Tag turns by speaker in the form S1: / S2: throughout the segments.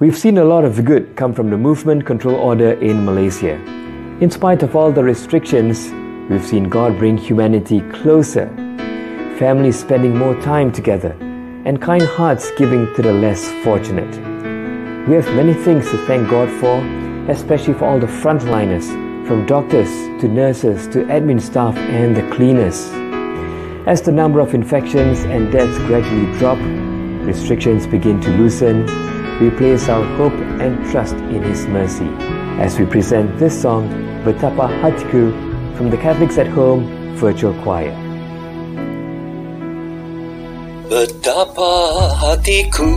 S1: We've seen a lot of good come from the movement control order in Malaysia. In spite of all the restrictions, we've seen God bring humanity closer, families spending more time together, and kind hearts giving to the less fortunate. We have many things to thank God for, especially for all the frontliners, from doctors to nurses to admin staff and the cleaners. As the number of infections and deaths gradually drop, restrictions begin to loosen, we place our hope and trust in His mercy as we present this song, Betapa Hatiku, from the Catholics at Home Virtual Choir.
S2: Betapa hatiku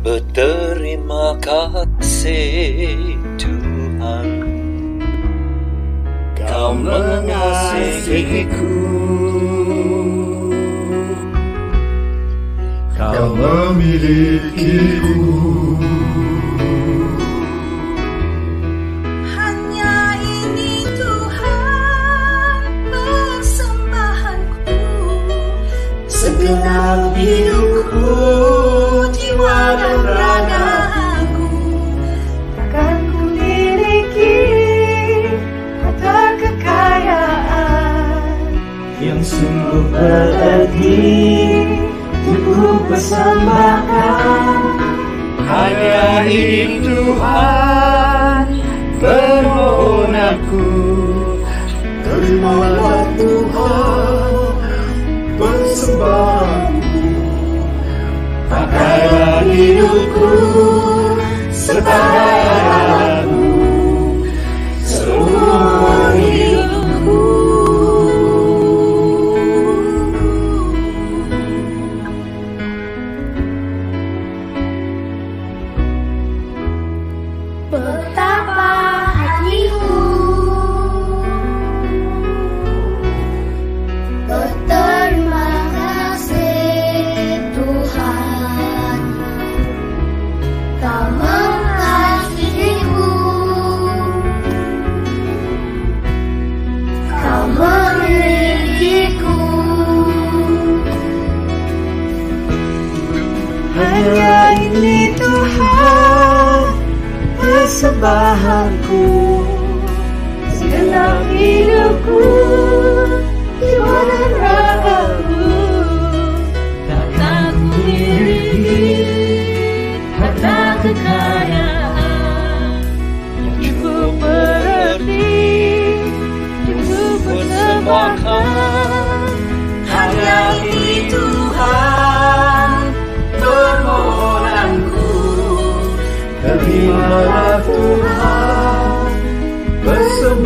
S2: Berterima kasih Tuhan Kau mengasihiku
S3: Kau memilikiku
S4: Hanya ini Tuhan persembahanku. Segenap hidupku, jiwa dan ragaku. Takkan ku miliki harta kekayaan.
S3: Yang sungguh berarti persembahkan Hanya ini Tuhan Permohonanku. Terimalah Tuhan Persembahanku Pakailah hidupku Sebagai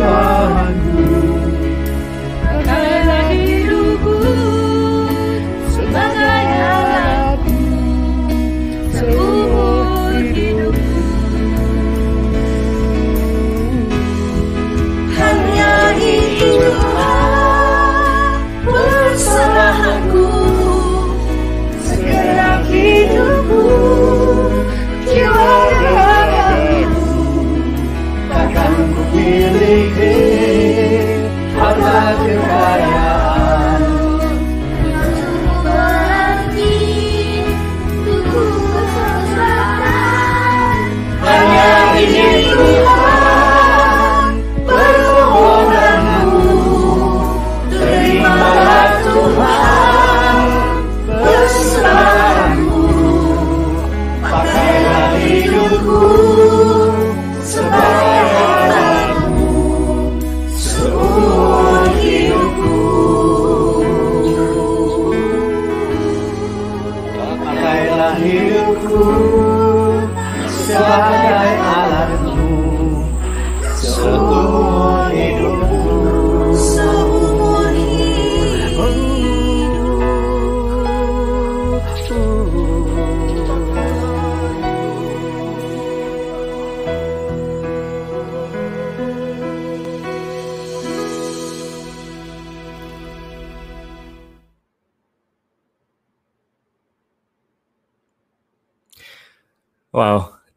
S4: Persembahanku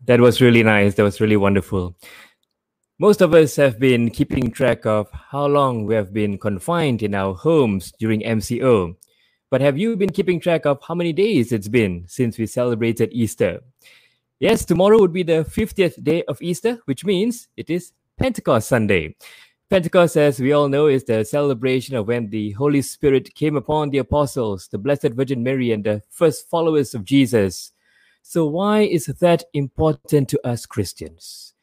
S1: that was really nice. That was really wonderful. Most of us have been keeping track of how long we have been confined in our homes during MCO. But have you been keeping track of how many days it's been since we celebrated Easter? Yes, tomorrow would be the 50th day of Easter, which means it is Pentecost Sunday. Pentecost, as we all know, is the celebration of when the Holy Spirit came upon the apostles, the Blessed Virgin Mary, and the first followers of Jesus. So, why is that important to us Christians?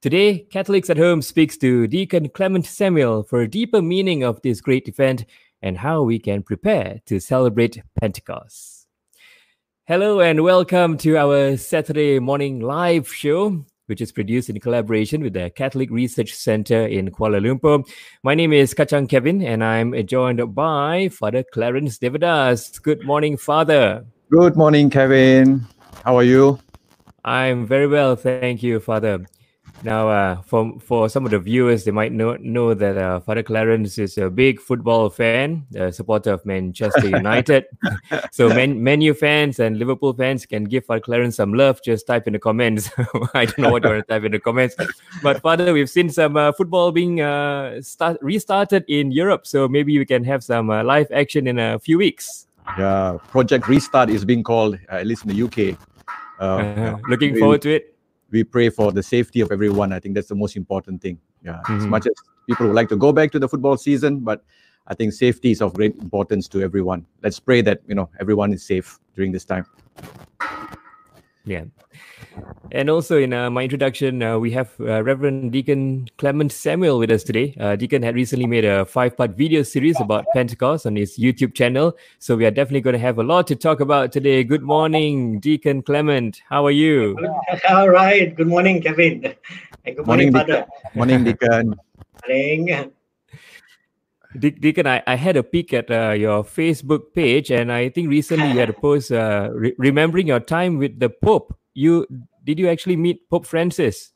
S1: Today, Catholics at Home speaks to Deacon Clement Samuel for a deeper meaning of this great event and how we can prepare to celebrate Pentecost. Hello and welcome to our Saturday morning live show, which is produced in collaboration with the Catholic Research Center in Kuala Lumpur. My name is Kachang Kevin and I'm joined by Father Clarence Devadas. Good morning, Father.
S5: Good morning, Kevin. How are you?
S1: I'm very well, thank you, Father. Now, uh, for for some of the viewers, they might know know that uh, Father Clarence is a big football fan, a supporter of Manchester United. so, Man, Menu fans and Liverpool fans can give Father Clarence some love. Just type in the comments. I don't know what you want to type in the comments, but Father, we've seen some uh, football being uh, start restarted in Europe. So maybe we can have some uh, live action in a few weeks.
S5: Yeah, Project Restart is being called, uh, at least in the UK. Uh,
S1: Uh, looking
S5: we-
S1: forward to it.
S5: we pray for the safety of everyone. I think that's the most important thing. Yeah, as
S1: Mhm.
S5: much as people would like to go back to the football season, but I think safety is of great importance to everyone. Let's pray that you know everyone is safe during this time.
S1: Yeah. And also in uh, my introduction, uh, we have uh, Reverend Deacon Clement Samuel with us today. Uh, Deacon had recently made a five part video series about Pentecost on his YouTube channel. So we are definitely going to have a lot to talk about today. Good morning, Deacon Clement. How are you?
S6: All right. Good morning, Kevin. And good morning,
S5: Morning,
S6: Father.
S5: Morning, Deacon.
S6: Morning.
S1: De- Deacon, I, I had a peek at uh, your Facebook page, and I think recently you had a post uh, re- remembering your time with the Pope. You did you actually meet Pope Francis?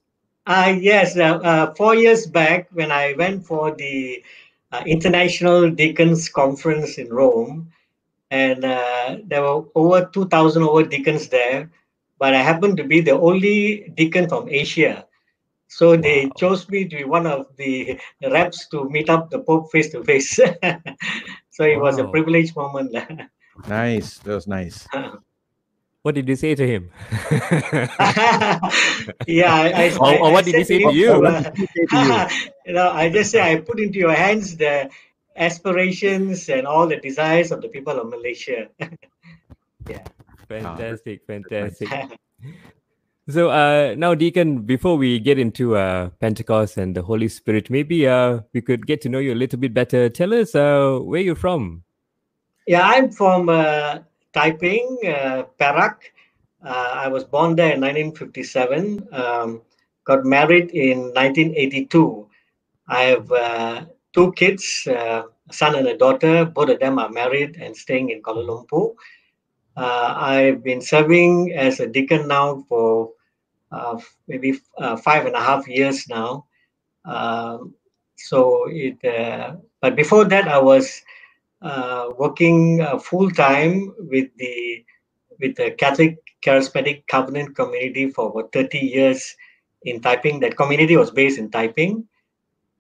S6: Uh, yes, uh, four years back when I went for the uh, International Deacons Conference in Rome, and uh, there were over 2,000 over deacons there, but I happened to be the only deacon from Asia. So they
S1: Wow.
S6: chose me to be one of the reps to meet up the Pope face to face. So it was a privileged moment.
S5: Nice. That was nice.
S1: What did you say to him?
S6: yeah, I, I,
S1: Or-
S6: I-
S1: or
S6: I
S1: what did he say to you?
S6: uh,
S5: did he say to you?
S6: you know, I just say I put into your hands the aspirations and all the desires of the people of Malaysia. Yeah.
S1: Fantastic, fantastic. So uh, now, Deacon, before we get into uh, Pentecost and the Holy Spirit, maybe uh, we could get to know you a little bit better. Tell us uh, where you're from.
S6: yeah, I'm from uh, Taiping, uh, Perak. Uh, I was born there in 1957. Um, got married in 1982. I have uh, two kids, uh, a son and a daughter. Both of them are married and staying in Kuala Lumpur. Uh, I've been serving as a deacon now for uh, maybe uh, five and a half years now. Um, so it, uh, but before that, I was uh, working uh, full time with the with the Catholic Charismatic Covenant community for about 30 years in Taiping. That community was based in Taiping,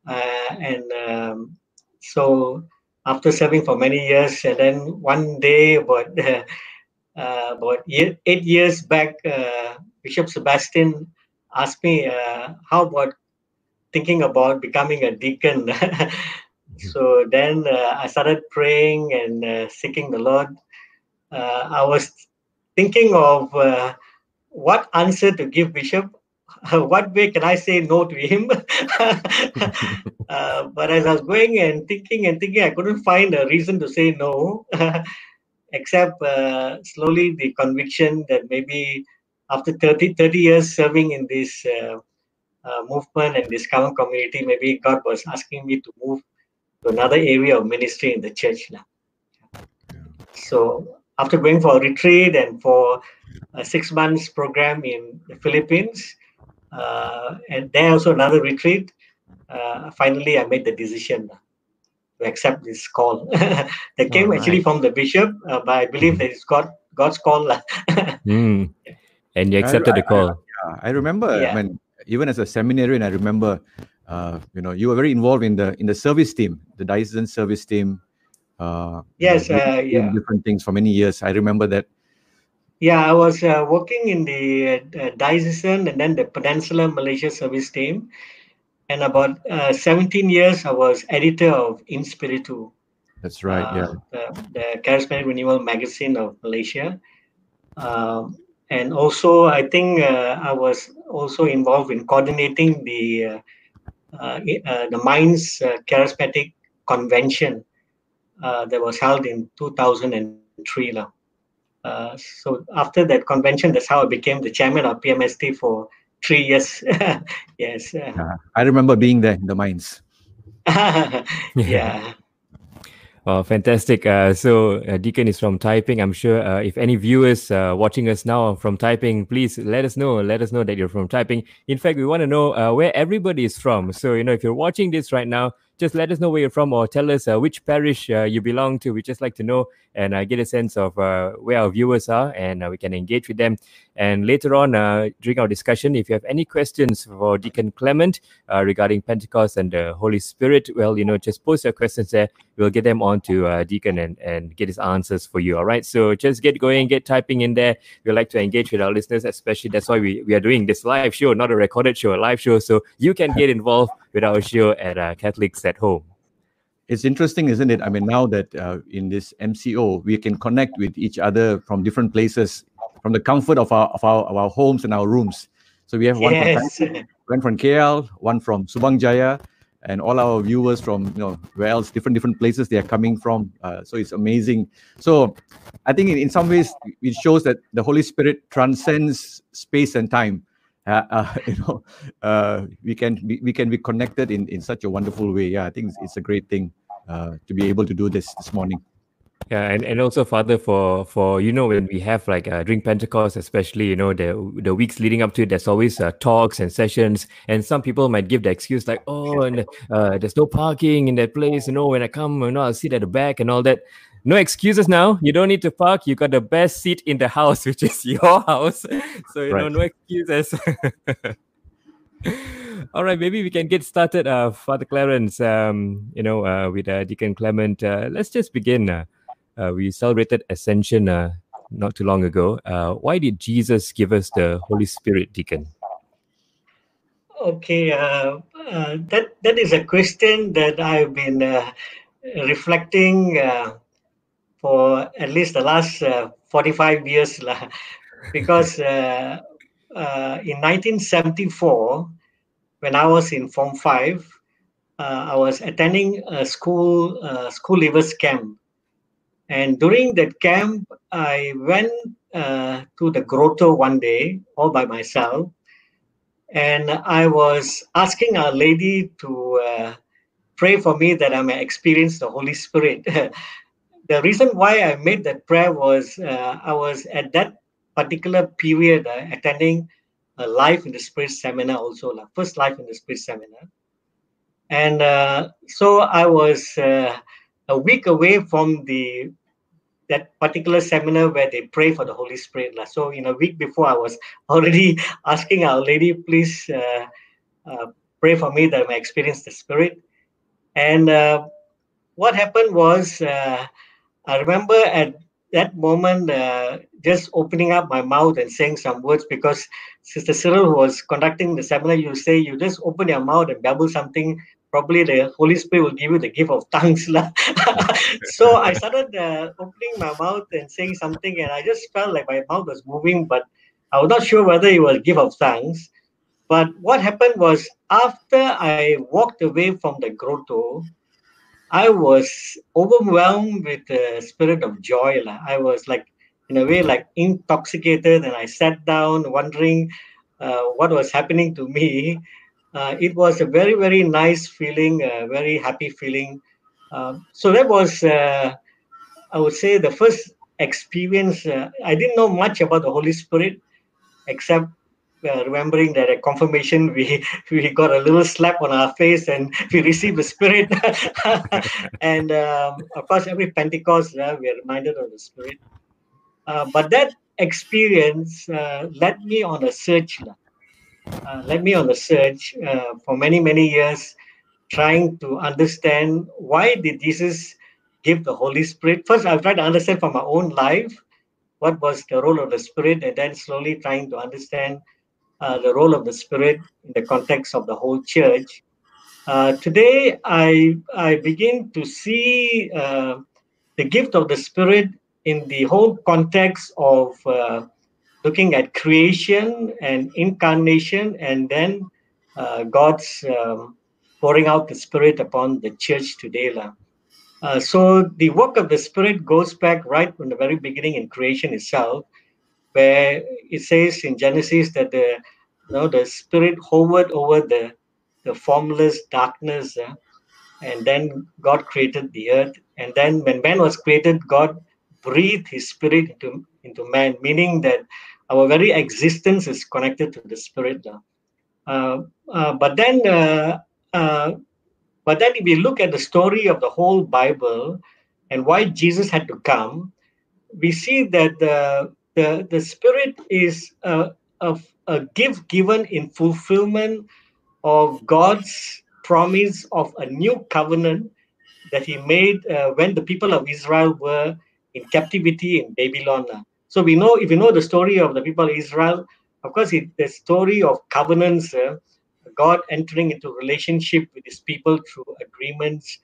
S6: uh, and um, so after serving for many years, and then one day about uh, about eight years back, uh, Bishop Sebastian asked me, uh, "How about thinking about becoming a deacon?" so then uh, I started praying and uh, seeking the Lord. Uh, I was thinking of uh, what answer to give Bishop. what way can I say no to him? uh, but as I was going and thinking and thinking, I couldn't find a reason to say no, except slowly the conviction that maybe after 30, 30 years serving in this uh, uh, movement and this common community, maybe God was asking me to move to another area of ministry in the church now. So after going for a retreat and for a six months program in the Philippines, uh, and then also another retreat, uh, finally I made the decision to accept this call. that came actually from the bishop, uh, but I believe that it's God, God's call.
S1: Mm. And you accepted the call.
S5: Yeah, I remember
S6: Yeah.
S5: when even as a seminarian, I remember, uh, you know, you were very involved in the in the service team, the diocesan service team. Uh,
S6: Yes,
S5: you know,
S6: uh, yeah.
S5: different things for many years. I remember that.
S6: Yeah, I was uh, working in the uh, diocesan and then the Peninsular Malaysia Service Team. And about uh, 17 years, I was editor of In Spiritu,
S5: That's right.
S6: uh,
S5: yeah.
S6: the, the Charismatic Renewal magazine of Malaysia. Um, and also, I think uh, I was also involved in coordinating the uh, uh, uh, the Minds uh, Charismatic Convention uh, that was held in 2003. lah. Uh, so after that convention, that's how I became the chairman of PMST for three years. yes. uh,
S5: I remember being there in the mines.
S6: yeah.
S1: Oh, fantastic. Uh, so, uh, Deacon is from Taiping. I'm sure uh, if any viewers uh, watching us now from Taiping, please let us know. Let us know that you're from Taiping. In fact, we want to know uh, where everybody is from. So, you know, if you're watching this right now, just let us know where you're from or tell us uh, which parish uh, you belong to. We just like to know and uh, get a sense of uh, where our viewers are and uh, we can engage with them. And later on uh, during our discussion, if you have any questions for Deacon Clement regarding Pentecost and the Holy Spirit, well, you know, just post your questions there. We'll get them on to Deacon and, and get his answers for you. All right. So just get going, get typing in there. We like to engage with our listeners, especially that's why we, we are doing this live show, not a recorded show, a live show. So you can get involved with our show at uh, Catholics at Home.
S5: It's interesting, isn't it? I mean, now that uh, in this MCO, we can connect with each other from different places, from the comfort of our of our, of our homes and our rooms. So we have one from
S6: Yes.
S5: Taiping, one from KL, one from Subang Jaya, and all our viewers from you know where else, different different places they are coming from. Uh, so it's amazing. So I think in, in some ways it shows that the Holy Spirit transcends space and time. Uh, uh, you know, uh, we can be, we can be connected in, in such a wonderful way. Yeah, I think it's, it's a great thing uh, to be able to do this this morning.
S1: Yeah, and, and also Father for for you know when we have like uh, during Pentecost, especially you know the the weeks leading up to it, there's always uh, talks and sessions, and some people might give the excuse like, oh, and uh, there's no parking in that place. You know, when I come, you know, I'll sit at the back and all that. No excuses now. You don't need to park. You got the best seat in the house, which is your house. So you know, no excuses. All right, maybe we can get started, uh, Father Clarence. Um, you know, uh, with uh, Deacon Clement. Uh, let's just begin. Uh, uh, we celebrated Ascension uh, not too long ago. Uh, why did Jesus give us the Holy Spirit, Deacon?
S6: Okay, uh, uh, that that is a question that I've been uh, reflecting uh, for at least the last uh, 45 years, because uh, uh, in 1974, when I was in Form 5, uh, I was attending a school uh, school leavers camp, and during that camp, I went uh, to the grotto one day all by myself. And I was asking Our Lady to uh, pray for me that I may experience the Holy Spirit. the reason why I made that prayer was uh, I was at that particular period uh, attending a Life in the Spirit seminar, also, like first Life in the Spirit seminar. And uh, so I was uh, a week away from the that particular seminar where they pray for the Holy Spirit. lah. So in a week before, I was already asking Our Lady, please uh, uh, pray for me that I may experience the Spirit. And what happened was, I remember at that moment uh, just opening up my mouth and saying some words because Sister Cyril who was conducting the seminar, you say you just open your mouth and babble something. Probably the Holy Spirit will give you the gift of tongues. so I started uh, opening my mouth and saying something, and I just felt like my mouth was moving, but I was not sure whether it was gift of tongues. But what happened was after I walked away from the grotto, I was overwhelmed with the spirit of joy. I was like, in a way, like intoxicated, and I sat down wondering uh, what was happening to me. Uh, it was a very, very nice feeling, a very happy feeling. Um, so that was, uh, I would say, the first experience. Uh, I didn't know much about the Holy Spirit, except uh, remembering that at confirmation we we got a little slap on our face and we received the Spirit. and um, of course, every Pentecost uh, we are reminded of the Spirit. Uh, but that experience uh, led me on a search. Uh, led me on a search uh, for many many years, trying to understand why did Jesus give the Holy Spirit. First, I've tried to understand from my own life what was the role of the Spirit, and then slowly trying to understand uh, the role of the Spirit in the context of the whole church. Uh, today, I I begin to see uh, the gift of the Spirit in the whole context of uh, looking at creation and incarnation, and then uh, God's um, pouring out the Spirit upon the church today. Uh, so the work of the Spirit goes back right from the very beginning in creation itself, where it says in Genesis that the you know the Spirit hovered over the the formless darkness, uh, and then God created the earth. And then when man was created, God breathed His Spirit into into man, meaning that our very existence is connected to the Spirit. uh. Uh, uh, but then uh, uh, but then if we look at the story of the whole Bible and why Jesus had to come, we see that the the, the Spirit is a, a, a gift given in fulfillment of God's promise of a new covenant that He made uh, when the people of Israel were in captivity in Babylon. So we know if you know the story of the people of Israel, of course, it, the story of covenants. uh, God entering into relationship with his people through agreements,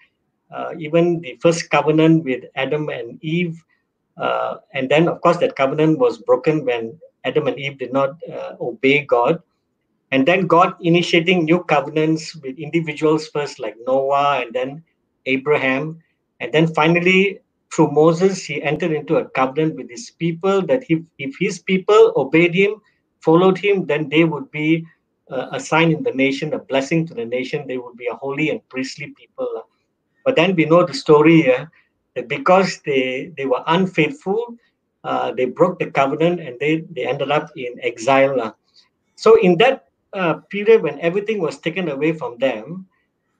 S6: uh, even the first covenant with Adam and Eve. Uh, and then, of course, that covenant was broken when Adam and Eve did not uh, obey God. And then God initiating new covenants with individuals first, like Noah and then Abraham. And then finally, through Moses, he entered into a covenant with his people that if, if his people obeyed him, followed him, then they would be uh, a sign in the nation, a blessing to the nation. They would be a holy and priestly people. uh. But then we know the story that because they, they were unfaithful, uh, they broke the covenant and they, they ended up in exile. So, in that uh, period when everything was taken away from them,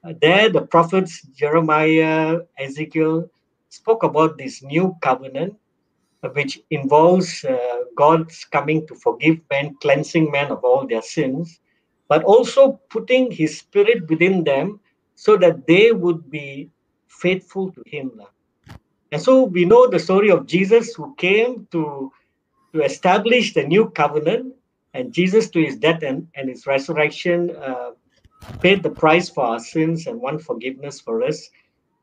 S6: uh, there the prophets Jeremiah, Ezekiel spoke about this new covenant, uh, which involves uh, God's coming to forgive men, cleansing men of all their sins, but also putting His Spirit within them so that they would be faithful to Him. And so we know the story of Jesus who came to, to establish the new covenant, and Jesus, to his death and, and his resurrection, uh, paid the price for our sins and won forgiveness for us.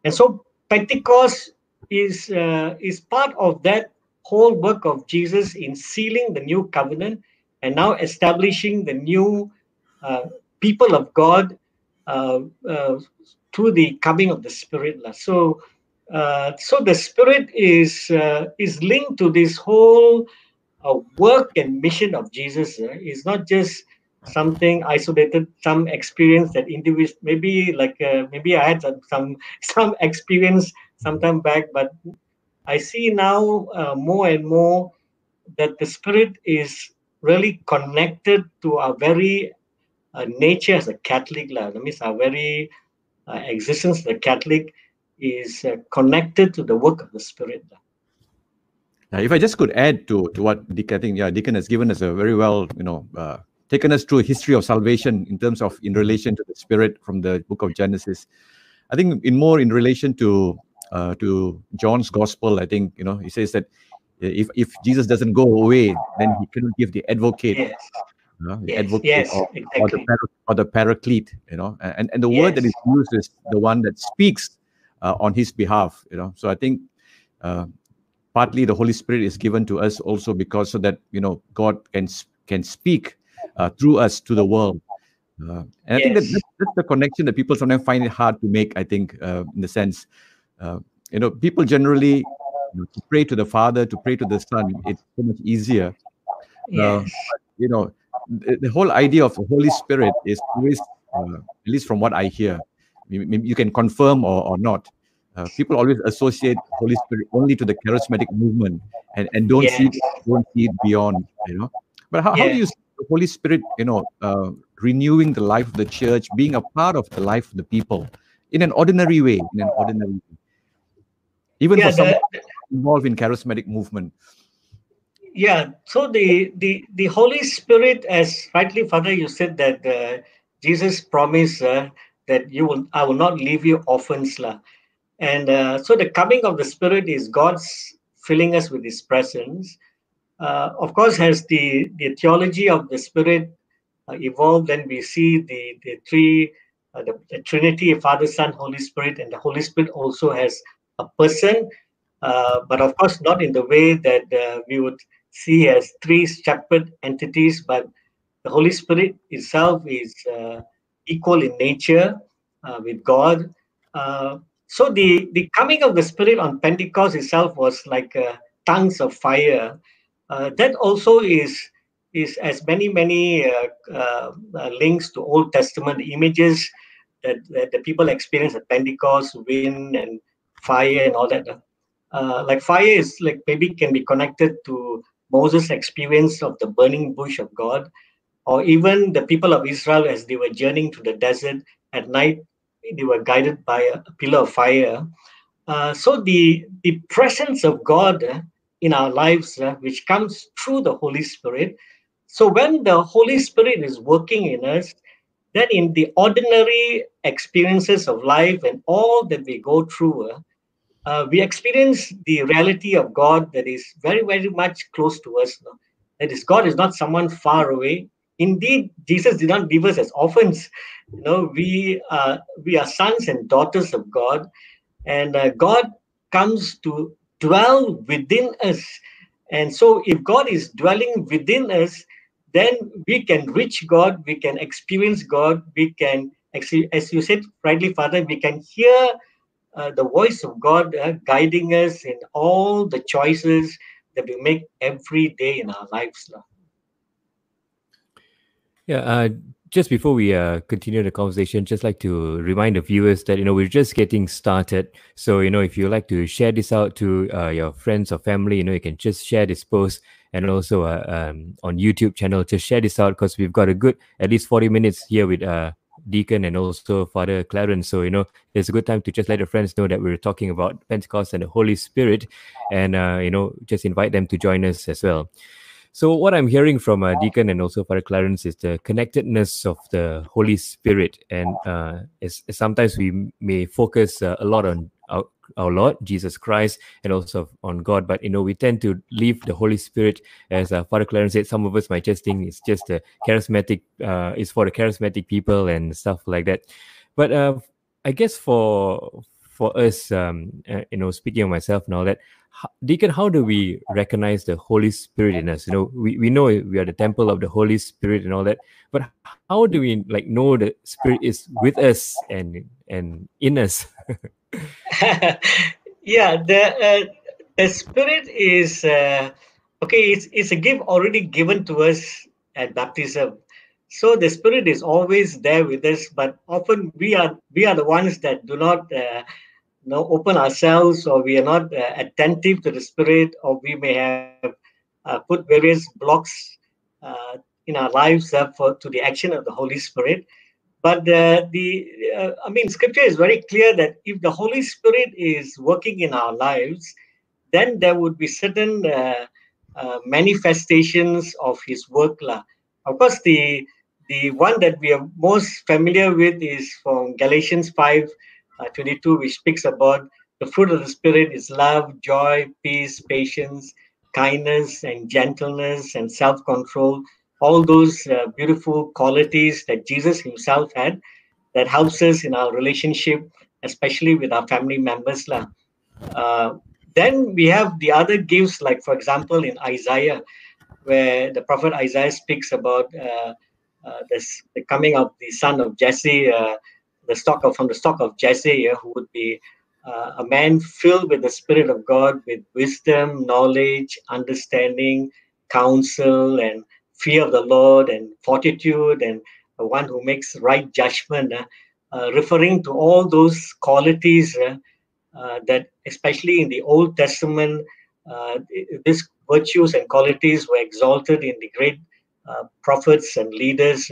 S6: And so Pentecost is uh, is part of that whole work of Jesus in sealing the new covenant and now establishing the new uh, people of God uh, uh, through the coming of the Spirit. So, uh, so the Spirit is uh, is linked to this whole uh, work and mission of Jesus. Uh, it's not just something isolated, some experience that individual maybe like uh, maybe I had some some, experience sometime back, but I see now more and more that the Spirit is really connected to our very nature as a Catholic. That means our very existence as a Catholic is uh, connected to the work of the Spirit.
S5: Now, if I just could add to, to what Dick, I think, yeah, Deacon has given us a very well, you know, uh, taken us through a history of salvation in terms of in relation to the Spirit from the book of Genesis. I think in more in relation to uh, to John's gospel, I think you know he says that if if Jesus doesn't go away, then he cannot give the advocate,
S6: Yes,
S5: you know, the
S6: yes,
S5: advocate
S6: yes,
S5: or, or the para- or the paraclete, you know, and and the word that is used is the one that speaks uh, on his behalf, you know. So I think. Uh, partly the holy spirit is given to us also because so that you know god can can speak uh, through us to the world uh, and i think that that's, that's the connection that people sometimes find it hard to make i think uh, in the sense uh, you know people generally you know, to pray to the father to pray to the son it's so much easier
S6: Yes.
S5: you know the, the whole idea of the holy spirit is always uh, at least from what i hear you, can confirm or, or not uh, people always associate holy spirit only to the charismatic movement and, and don't see don't see it beyond you know. But how, how do you see the holy spirit you know uh, renewing the life of the church being a part of the life of the people in an ordinary way in an ordinary way? Even
S6: Yeah,
S5: for someone
S6: the-
S5: involved in charismatic movement.
S6: Yeah so the the the holy spirit as rightly father you said that uh, jesus promised uh, that you will i will not leave you orphans lah. And uh, so the coming of the Spirit is God's filling us with His presence. Uh, of course, as the, the theology of the Spirit uh, evolved, then we see the, the three, uh, the, the Trinity, Father, Son, Holy Spirit, and the Holy Spirit also has a person, uh, but of course, not in the way that uh, we would see as three separate entities, but the Holy Spirit itself is equal in nature uh, with God. Uh, so the, the coming of the Spirit on Pentecost itself was like uh, tongues of fire. That also is is as many many links to Old Testament images that, that the people experience at Pentecost, wind and fire and all that. Uh, like fire is like maybe can be connected to Moses' experience of the burning bush of God, or even the people of Israel as they were journeying to the desert at night, they were guided by a, pillar of fire. Uh, so the the presence of God uh, in our lives, uh, which comes through the Holy Spirit. So when the Holy Spirit is working in us, then in the ordinary experiences of life and all that we go through, uh, uh, we experience the reality of God that is very, very much close to us. That is, God is not someone far away. Indeed, Jesus did not leave us as orphans. You know, we uh, we are sons and daughters of God, and uh, God comes to dwell within us. And so, if God is dwelling within us, then we can reach God, we can experience God, we can as you said rightly, Father, we can hear uh, the voice of God uh, guiding us in all the choices that we make every day in our lives. lah.
S1: Yeah, uh, just before we uh, continue the conversation, just like to remind the viewers that you know we're just getting started. So you know if you like to share this out to uh, your friends or family, you know you can just share this post and also uh, um, on YouTube channel. Just share this out because we've got a good at least forty minutes here with uh, Deacon and also Father Clarence. So you know it's a good time to just let your friends know that we're talking about Pentecost and the Holy Spirit, and uh, you know just invite them to join us as well. So what I'm hearing from uh, Deacon and also Father Clarence is the connectedness of the Holy Spirit, and uh, sometimes we may focus uh, a lot on our, our Lord Jesus Christ and also on God, but you know we tend to leave the Holy Spirit, as uh, Father Clarence said. Some of us might just think it's just a charismatic, uh, it's for the charismatic people and stuff like that. But uh, I guess for for us, um, uh, you know, speaking of myself and all that, ho- Deacon, how do we recognize the Holy Spirit in us? You know, we, we know we are the temple of the Holy Spirit and all that, but how do we like know the Spirit is with us and and in us?
S6: yeah, the uh, the spirit is uh, okay. It's it's a gift already given to us at baptism. So the spirit is always there with us, but often we are we are the ones that do not uh, know open ourselves, or we are not uh, attentive to the spirit, or we may have uh, put various blocks uh, in our lives uh, for to the action of the Holy Spirit. But uh, the uh, I mean, Scripture is very clear that if the Holy Spirit is working in our lives, then there would be certain manifestations of His work. Of course, the the one that we are most familiar with is from Galatians 5 uh, 22, which speaks about the fruit of the Spirit is love, joy, peace, patience, kindness, and gentleness, and self control. All those uh, beautiful qualities that Jesus Himself had that helps us in our relationship, especially with our family members. Uh, then we have the other gifts, like, for example, in Isaiah, where the prophet Isaiah speaks about uh, uh, this, the coming of the son of Jesse, uh, the stock of from the stock of Jesse, who would be uh, a man filled with the Spirit of God, with wisdom, knowledge, understanding, counsel, and fear of the Lord, and fortitude, and the one who makes right judgment, uh, uh, referring to all those qualities uh, uh, that, especially in the Old Testament, uh, these virtues and qualities were exalted in the great prophets and leaders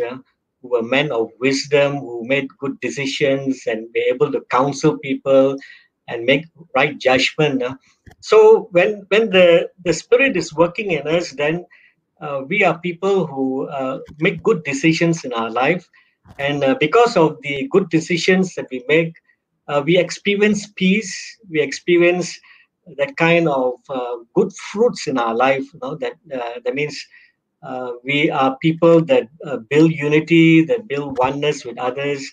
S6: who were men of wisdom, who made good decisions and were able to counsel people and make right judgment. So when when the the Spirit is working in us, then uh, we are people who uh, make good decisions in our life, and uh, because of the good decisions that we make, uh, we experience peace, we experience that kind of uh, good fruits in our life. You know that uh, that means uh, we are people that uh, build unity, that build oneness with others.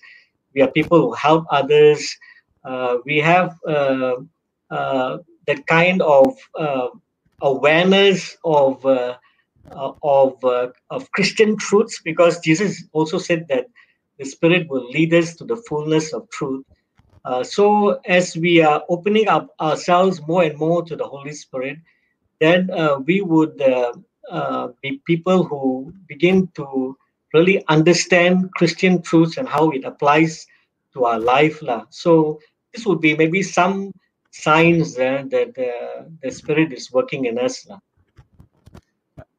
S6: We are people who help others. Uh, we have uh, uh, that kind of uh, awareness of of of Christian truths, because Jesus also said that the Spirit will lead us to the fullness of truth. So, as we are opening up ourselves more and more to the Holy Spirit, then we would uh, be people who begin to really understand Christian truths and how it applies to our life. lah. So, this would be maybe some signs uh, that uh, the Spirit is working in us. lah.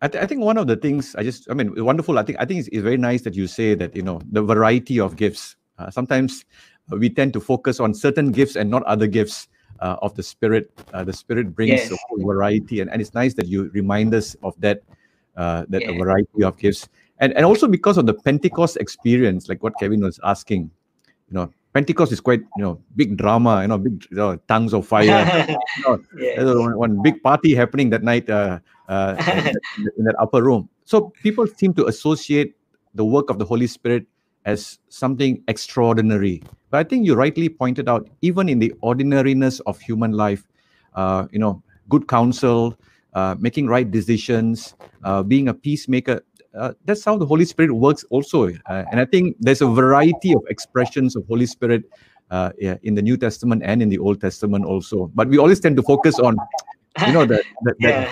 S5: I, th- I think one of the things I just, I mean, wonderful. I think I think it's, it's very nice that you say that you know the variety of gifts. Uh, sometimes we tend to focus on certain gifts and not other gifts uh, of the spirit. Uh, the spirit brings
S6: Yes.
S5: a whole variety, and, and it's nice that you remind us of that uh, that a
S6: Yeah.
S5: variety of gifts, and and also because of the Pentecost experience, like what Kevin was asking. You know, Pentecost is quite you know big drama. You know, big you know, tongues of fire. you know, one, one big party happening that night uh, uh, in, that, in that upper room. So people seem to associate the work of the Holy Spirit as something extraordinary. But I think you rightly pointed out, even in the ordinariness of human life, uh, you know, good counsel, uh, making right decisions, uh, being a peacemaker. Uh, that's how the Holy Spirit works, also. Uh, and I think there's a variety of expressions of Holy Spirit uh, yeah, in the New Testament and in the Old Testament also. But we always tend to focus on, you know, that, that
S6: yeah.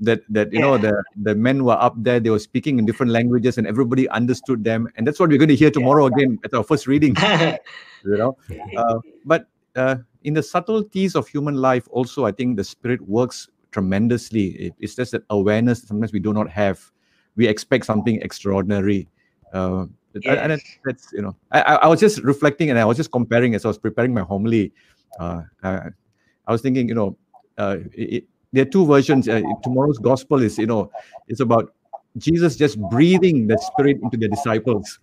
S5: That that you know the the men were up there they were speaking in different languages and everybody understood them. And that's what we're going to hear tomorrow again at our first reading you know. Uh, but uh, in the subtleties of human life also i think the spirit works tremendously. It, it's just that awareness sometimes we do not have. We expect something extraordinary. Uh, and- and
S6: Yes.
S5: that's you know I, I I was just reflecting and i was just comparing as i was preparing my homily. Uh, I, I was thinking you know uh, it, there are two versions uh, tomorrow's gospel is you know it's about jesus just breathing the spirit into the disciples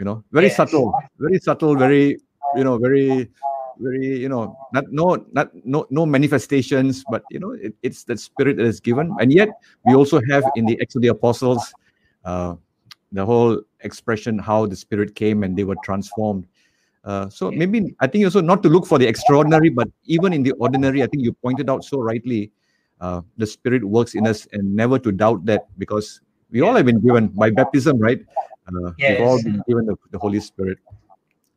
S5: you know. Very
S6: Yes.
S5: subtle very subtle very you know very very you know not no not no no manifestations but you know it, it's the spirit that is given. And yet we also have in the acts of the apostles uh, the whole expression how the spirit came and they were transformed. Uh, so maybe i think also not to look for the extraordinary but even in the ordinary i think you pointed out so rightly uh, the spirit works in us and never to doubt that because we all have been given by baptism right? Uh, we've all been given the, the holy spirit.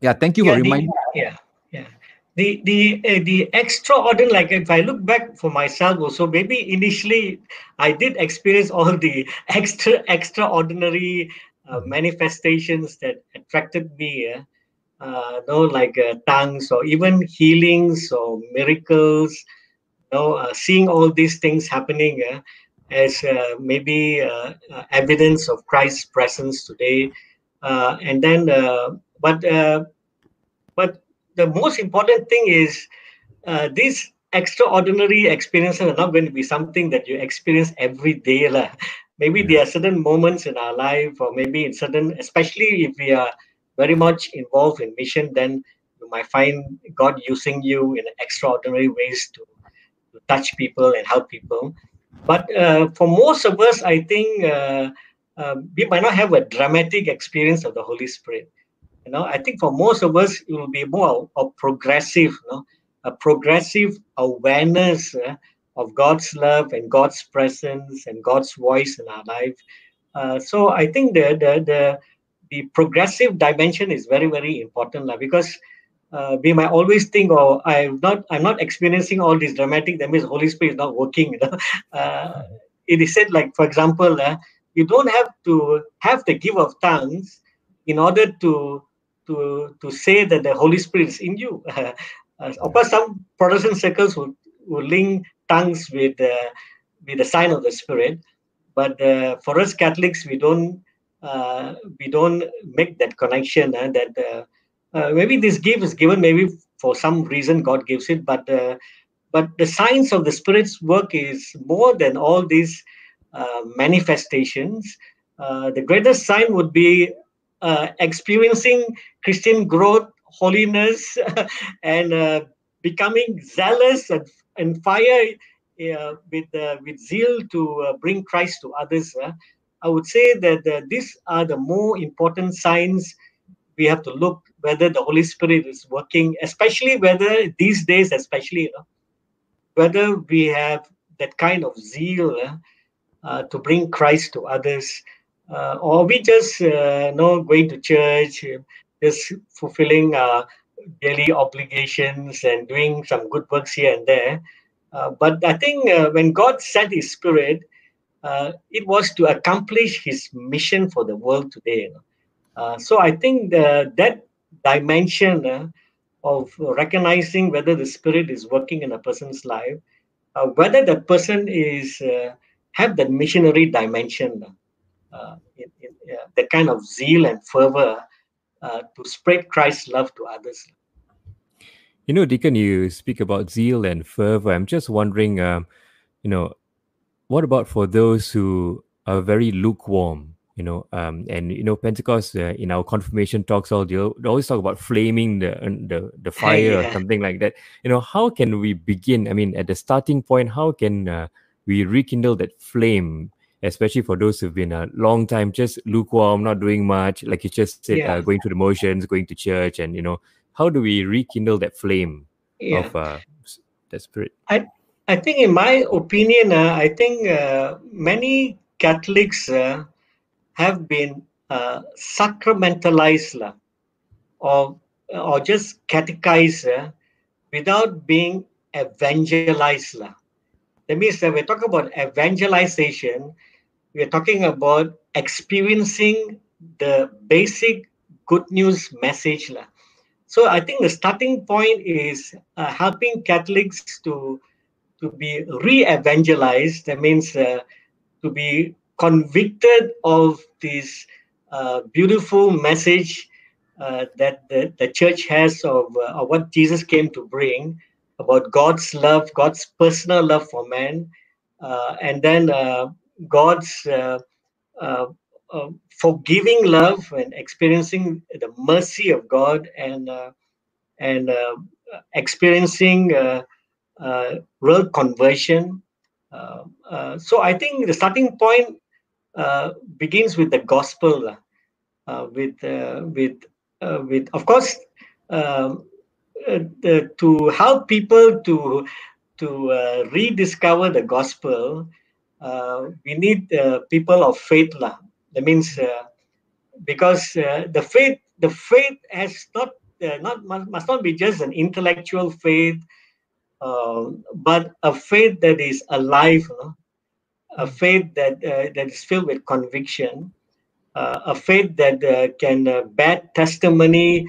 S5: Yeah thank you
S6: Yeah,
S5: for
S6: the-
S5: reminding
S6: yeah yeah. The the uh, the extraordinary like if i look back for myself also maybe initially i did experience all the extra extraordinary uh, manifestations that attracted me yeah? uh no like uh, tongues or even healings or miracles know uh, seeing all these things happening yeah, as uh, maybe uh, uh, evidence of christ's presence today uh, and then uh, but uh, but the most important thing is uh, these extraordinary experiences are not going to be something that you experience every day. lah. Maybe there are certain moments in our life, or maybe in certain, especially if we are very much involved in mission, then you might find God using you in extraordinary ways to touch people and help people. But uh, for most of us, I think uh, uh, we might not have a dramatic experience of the Holy Spirit you know i think for most of us it will be more of progressive you know a progressive awareness of god's love and god's presence and god's voice in our life uh, so i think the, the the the progressive dimension is very very important now because uh, we might always think oh i'm not i'm not experiencing all this dramatic that means holy spirit is not working you know uh, it is said like for example uh, you don't have to have the give of tongues in order to to to say that the Holy Spirit is in you. Uh, of course, some Protestant circles will, will link tongues with uh, with the sign of the Spirit, but uh, for us Catholics, we don't we don't make that connection. That uh, maybe this gift is given maybe for some reason God gives it, but uh, but the signs of the Spirit's work is more than all these uh, manifestations. Uh, the greatest sign would be uh, experiencing Christian growth holiness and uh, becoming zealous and, and fire with with zeal to bring Christ to others. I would say that these are the more important signs we have to look whether the Holy Spirit is working, especially whether these days, especially you know, whether we have that kind of zeal uh, uh, to bring Christ to others, uh, or we just uh, know going to church, uh, just fulfilling our daily obligations and doing some good works here and there. Uh, but I think when God sent His Spirit, it was to accomplish His mission for the world today. you know. Uh, so I think the, that dimension uh, of recognizing whether the Spirit is working in a person's life, uh, whether that person is have that missionary dimension, in, in, that kind of zeal and fervor to spread Christ's love to others.
S1: You know, Deacon, you speak about zeal and fervor. I'm just wondering, um, you know, what about for those who are very lukewarm? You know, um, and you know, Pentecost uh, in our confirmation talks, all they always talk about flaming the uh, the the fire or something like that. You know, how can we begin? I mean, at the starting point, how can uh, we rekindle that flame? Especially for those who've been a long time just lukewarm, not doing much, like you just said,
S6: Yeah.
S1: uh, going through the motions, going to church, and you know, how do we rekindle that flame
S6: Yeah.
S1: of uh, the spirit?
S6: I think, in my opinion, uh, I think uh, many Catholics uh, have been uh, sacramentalized or or just catechized uh, without being evangelized. That means that we're talking about evangelization, we're talking about experiencing the basic good news message. So I think the starting point is uh, helping Catholics to to be re-evangelized. That means uh, to be convicted of this uh, beautiful message uh, that the, the church has of, uh, of what Jesus came to bring about God's love, God's personal love for man, uh, and then uh, God's uh, forgiving love and experiencing the mercy of God and and experiencing real conversion. So I think the starting point begins with the gospel, uh, with uh, with uh, with of course um, uh, to help people to to uh, rediscover the gospel. Uh, we need uh, people of faith, lah. That means uh, because uh, the faith the faith has not uh, not must, must not be just an intellectual faith uh, but a faith that is alive? A faith that uh, that is filled with conviction uh, a faith that uh, can uh, bear testimony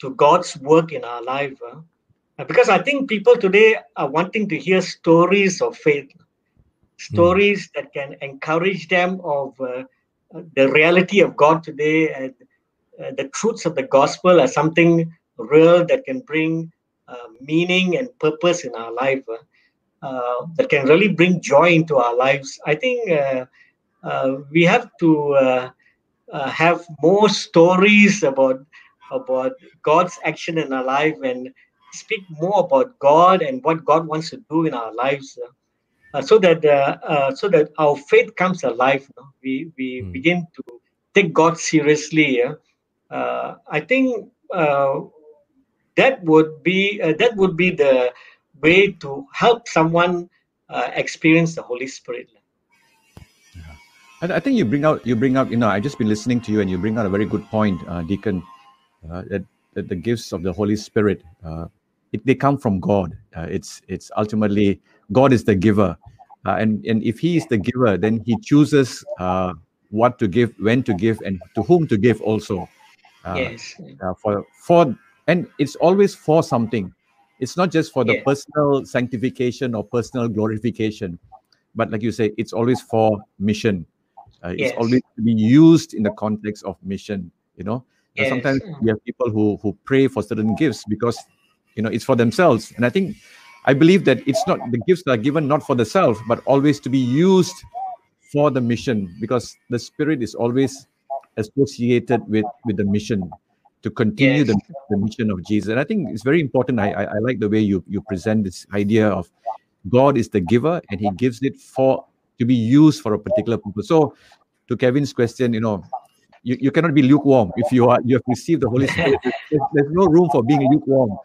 S6: to god's work in our life because i think people today are wanting to hear stories of faith stories that can encourage them of the reality of God today and uh, the truths of the gospel as something real that can bring uh, meaning and purpose in our life, uh, uh, that can really bring joy into our lives. I think uh, uh, we have to uh, uh, have more stories about about God's action in our life and speak more about God and what God wants to do in our lives. uh, so that uh, uh, so that our faith comes alive. you know. We we
S1: Mm.
S6: begin to take God seriously. Uh, I think uh, that would be uh, that would be the way to help someone uh, experience the Holy Spirit.
S5: I, I think you bring out you bring up you know I've just been listening to you and you bring out a very good point, uh, Deacon, uh, that, that the gifts of the Holy Spirit uh, it, they come from God. Uh, it's it's ultimately God is the giver, uh, and and if He is the giver, then He chooses uh, what to give, when to give, and to whom to give also.
S6: Yes.
S5: uh, for for and it's always for something it's not just for the
S6: Yeah.
S5: personal sanctification or personal glorification but like you say it's always for mission uh, it's
S6: Yes.
S5: always to be used in the context of mission you know
S6: Yes.
S5: sometimes we have people who who pray for certain gifts because you know it's for themselves and i think i believe that it's not the gifts are given not for the self but always to be used for the mission because the spirit is always associated with with the mission to continue the,
S6: Yes.
S5: the mission of Jesus. And I think it's very important. I, I, I like the way you, you present this idea of God is the giver and he gives it for to be used for a particular purpose. So to Kevin's question, you know, you, you cannot be lukewarm if you are you have received the Holy Spirit. There's, there's no room for being lukewarm.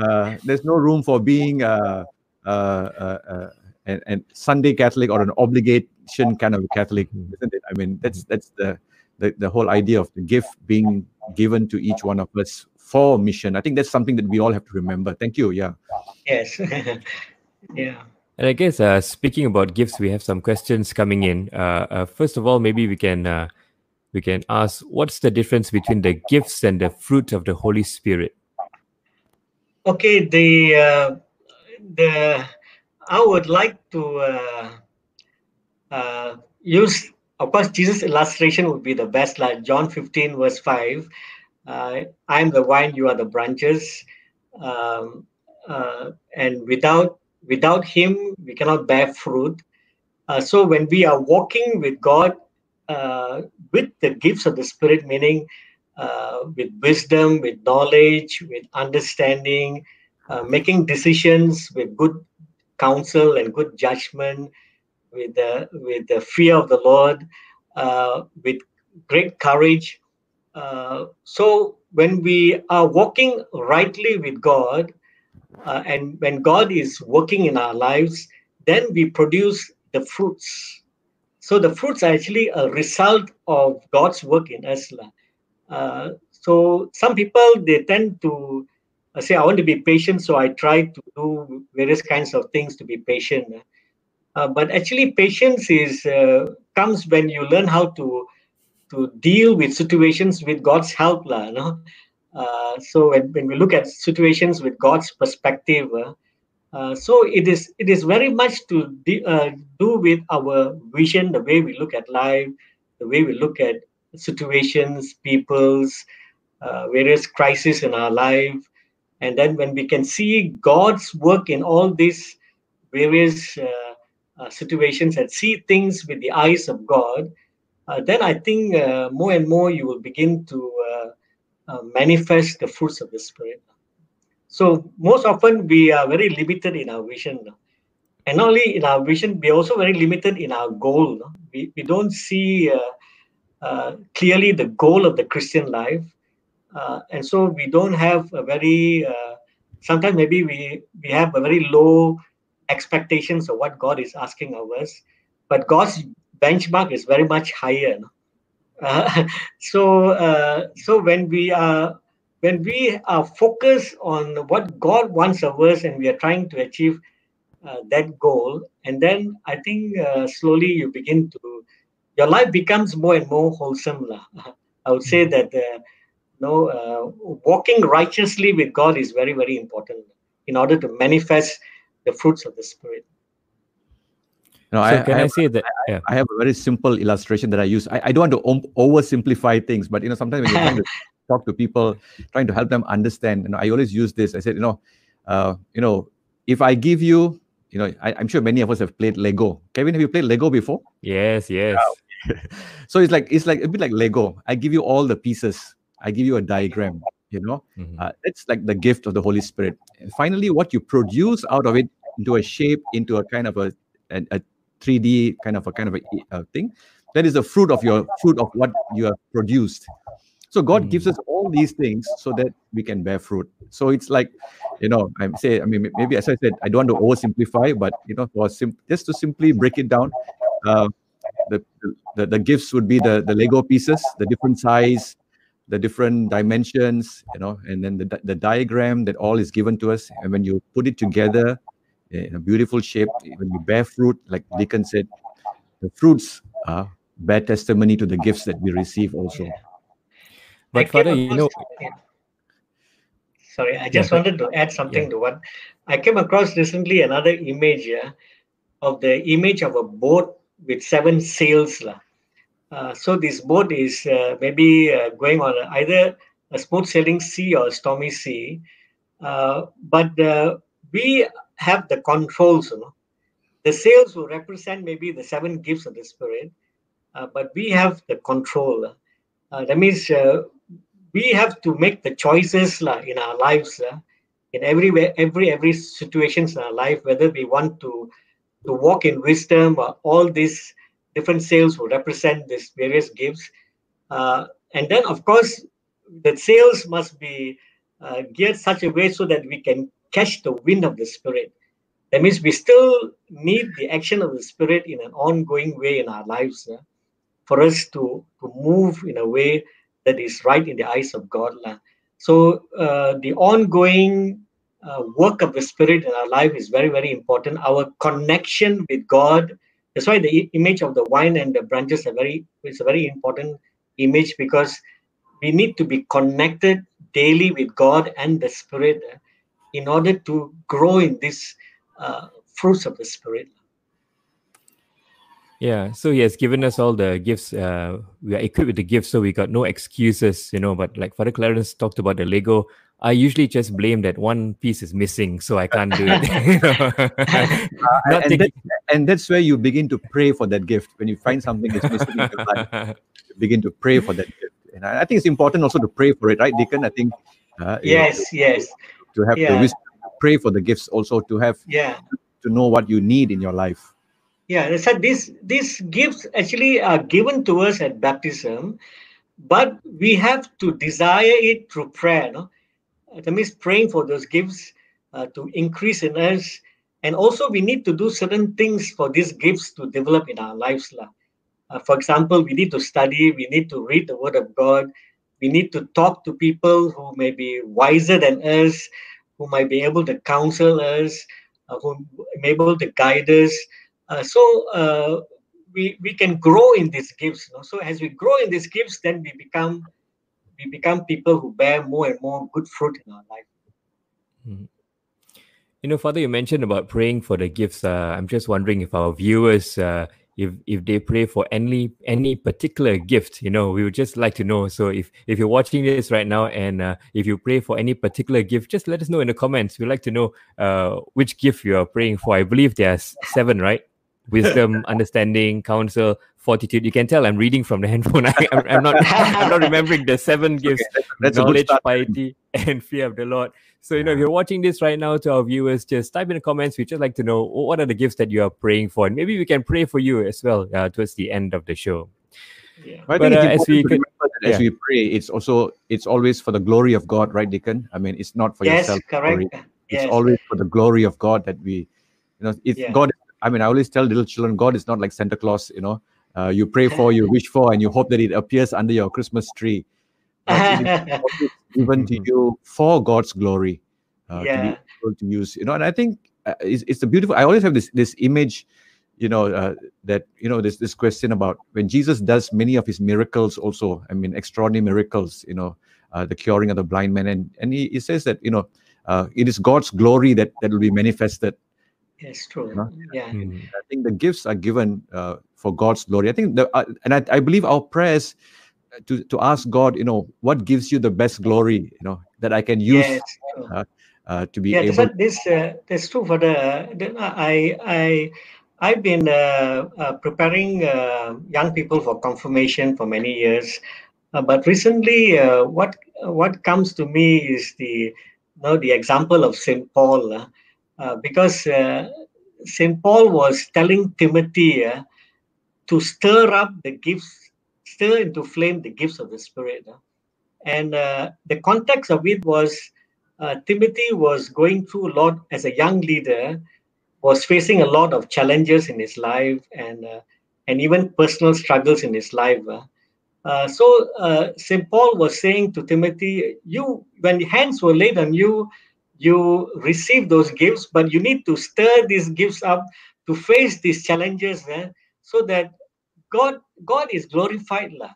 S5: Uh, there's no room for being uh, uh, uh, uh, an, an Sunday Catholic or an obligation kind of Catholic, isn't it? I mean, that's that's the, the the whole idea of the gift being given to each one of us for mission. I think that's something that we all have to remember. Thank you. Yeah.
S6: Yes. yeah.
S1: And I guess uh, speaking about gifts, we have some questions coming in. Uh, uh, first of all, maybe we can uh, we can ask what's the difference between the gifts and the fruit of the Holy Spirit.
S6: Okay. The uh, the I would like to uh, uh, use, of course, Jesus' illustration would be the best. Like John 15, verse 5. Uh, I am the vine, you are the branches. Um, uh, and without without Him, we cannot bear fruit. Uh, so when we are walking with God, uh, with the gifts of the Spirit, meaning uh, with wisdom, with knowledge, with understanding, uh, making decisions with good counsel and good judgment, with the with the fear of the Lord, uh, with great courage. Uh, so when we are walking rightly with God, uh, and when God is working in our lives, then we produce the fruits. So the fruits are actually a result of God's work in us. Uh, so some people they tend to uh, say, "I want to be patient," so I try to do various kinds of things to be patient. Uh, but actually, patience is uh, comes when you learn how to to deal with situations with God's help, lah. Uh, so when, when we look at situations with God's perspective, uh, uh, so it is it is very much to de- do with our vision, the way we look at life, the way we look at situations, people's various crises in our life, and then when we can see God's work in all these various situations and see things with the eyes of God, uh, then I think uh, more and more you will begin to uh, uh, manifest the fruits of the Spirit. So most often we are very limited in our vision. And not only in our vision, we are also very limited in our goal. We, we don't see uh, uh, clearly the goal of the Christian life. Uh, and so we don't have a very, uh, sometimes maybe we, we have a very low expectations of what God is asking of us. But God's benchmark is very much higher. Uh, so uh, so when we are when we are focused on what God wants of us and we are trying to achieve uh, that goal, and then I think uh, slowly you begin to your life becomes more and more wholesome. lah. I would say that uh, you know, uh, walking righteously with God is very very important in order to manifest the fruits of the spirit.
S5: no,
S1: So
S5: I,
S1: can
S5: I
S1: I, say that? Yeah.
S5: I have a very simple illustration that I use. I, I don't want to om- oversimplify things, but you know, sometimes when you're trying to talk to people, trying to help them understand, you know, I always use this. I said, you know, uh, you know, if I give you, you know, I, I'm sure many of us have played Lego. Kevin, have you played Lego before?
S1: Yes, yes.
S5: so it's like it's like a bit like Lego. I give you all the pieces. I give you a diagram. You know,
S1: Mhm.
S5: uh, it's like the gift of the Holy Spirit. And finally, what you produce out of it into a shape, into a kind of a a, a 3D kind of a kind of a, uh thing, that is the fruit of your fruit of what you have produced. So God gives us all these things so that we can bear fruit. So it's like, you know, I say, I mean, maybe as I said, I don't want to oversimplify, but you know, for sim- just to simply break it down, uh, the, the the gifts would be the the Lego pieces, the different size, the different dimensions, you know, and then the the diagram that all is given to us, and when you put it together in a beautiful shape, when you bear fruit, like Deacon said, the fruits are bear testimony to the gifts that we receive also.
S1: But
S6: I came
S1: Father, you know,
S6: yeah. Sorry, I just
S1: but-
S6: wanted to add something to what I came across recently. Another image yeah, of the image of a boat with seven sails. lah. Uh, so this boat is uh, maybe uh, going on either a smooth sailing sea or stormy sea. But we have the controls. You know? The sails will represent maybe the seven gifts of the Spirit, but we have the control. That means we have to make the choices lah, in our lives uh, in every every every situations in our life whether we want to to walk in wisdom or all these different sails will represent these various gifts uh, and then of course the sails must be uh, geared such a way so that we can catch the wind of the spirit. That means we still need the action of the spirit in an ongoing way in our lives uh, for us to to move in a way that is right in the eyes of god lah. so uh, the ongoing uh, work of the spirit in our life is very very important. Our connection with god that's why the image of the wine and the branches are very it's a very important image because we need to be connected daily with god and the spirit uh, in order to grow in these uh, fruits of the spirit
S1: Yeah, so he has given us all the gifts. Uh, we are equipped with the gifts, so we got no excuses, you know. But like Father Clarence talked about the Lego, I usually just blame that one piece is missing, so I can't do it. you know. Not
S5: and, that, and that's where you begin to pray for that gift. When you find something that's missing in your life, you begin to pray for that gift. And I, I think it's important also to pray for it, right, Deacon? I think uh, you know,
S6: yes yes
S5: to have the wisdom to pray for the gifts, also to have
S6: yeah
S5: to know what you need in your life.
S6: Yeah, they said these these gifts actually are given to us at baptism, but we have to desire it through prayer. No, that means praying for those gifts uh, to increase in us, and also we need to do certain things for these gifts to develop in our lives. Uh, for example, we need to study, we need to read the Word of God, we need to talk to people who may be wiser than us, who might be able to counsel us, uh, who may be able to guide us. Uh, so uh, we we can grow in these gifts. You know? So as we grow in these gifts, then we become we become people who bear more and more good fruit in our life.
S1: You know, Father, you mentioned about praying for the gifts. Uh, I'm just wondering if our viewers, uh, if if they pray for any any particular gift, you know, we would just like to know. So if if you're watching this right now and uh, if you pray for any particular gift, just let us know in the comments. We'd like to know uh, which gift you are praying for. I believe there's seven, right? Wisdom, understanding, counsel, fortitude. You can tell I'm reading from the handphone. I, I'm, I'm not I'm not remembering the seven gifts
S5: That's a good
S1: knowledge, piety, and fear of the Lord. So, you know, if you're watching this right now to our viewers, just type in the comments. We'd just like to know what are the gifts that you are praying for. And maybe we can pray for you as well uh, towards the end of the show.
S6: Yeah.
S5: I
S1: But,
S5: think
S1: uh, as we
S5: to
S1: could-
S5: remember that as we pray, it's also it's always for the glory of God, right, Deacon? I mean, it's not for
S6: yes,
S5: yourself.
S6: correct.
S5: It's
S6: Yes.
S5: always for the glory of God that we, you know, if
S6: Yeah.
S5: God. I mean, I always tell little children, God is not like Santa Claus. You know, uh, you pray for, you wish for, and you hope that it appears under your Christmas tree. But it is always given to you for God's glory, uh, to
S6: Yeah.
S5: able to use. You know, and I think uh, it's, it's a beautiful. I always have this this image, you know, uh, that you know this this question about when Jesus does many of his miracles. Also, I mean, extraordinary miracles. You know, uh, the curing of the blind man, and and he, he says that you know, uh, it is God's glory that that will be manifested.
S6: Yes, true.
S5: Huh?
S6: Yeah.
S1: Mm.
S5: I think the gifts are given uh, for God's glory. I think the uh, and I, I believe our prayers to to ask God, you know, what gives you the best glory, you know, that I can use
S6: Yes. true.
S5: uh, to be
S6: yeah,
S5: able.
S6: that's, this uh, that's true for the. the I I I've been uh, uh, preparing uh, young people for confirmation for many years, uh, but recently, uh, what what comes to me is the you know the example of Saint Paul, uh, uh, because uh, Saint Paul was telling Timothy uh, to stir up the gifts, stir into flame the gifts of the Spirit, uh. and uh, the context of it was uh, Timothy was going through a lot as a young leader, was facing a lot of challenges in his life and uh, and even personal struggles in his life. uh. Uh, so uh, St. Paul was saying to Timothy, "You, when hands were laid on you, you receive those gifts, but you need to stir these gifts up to face these challenges, eh, so that God, God is glorified, lah.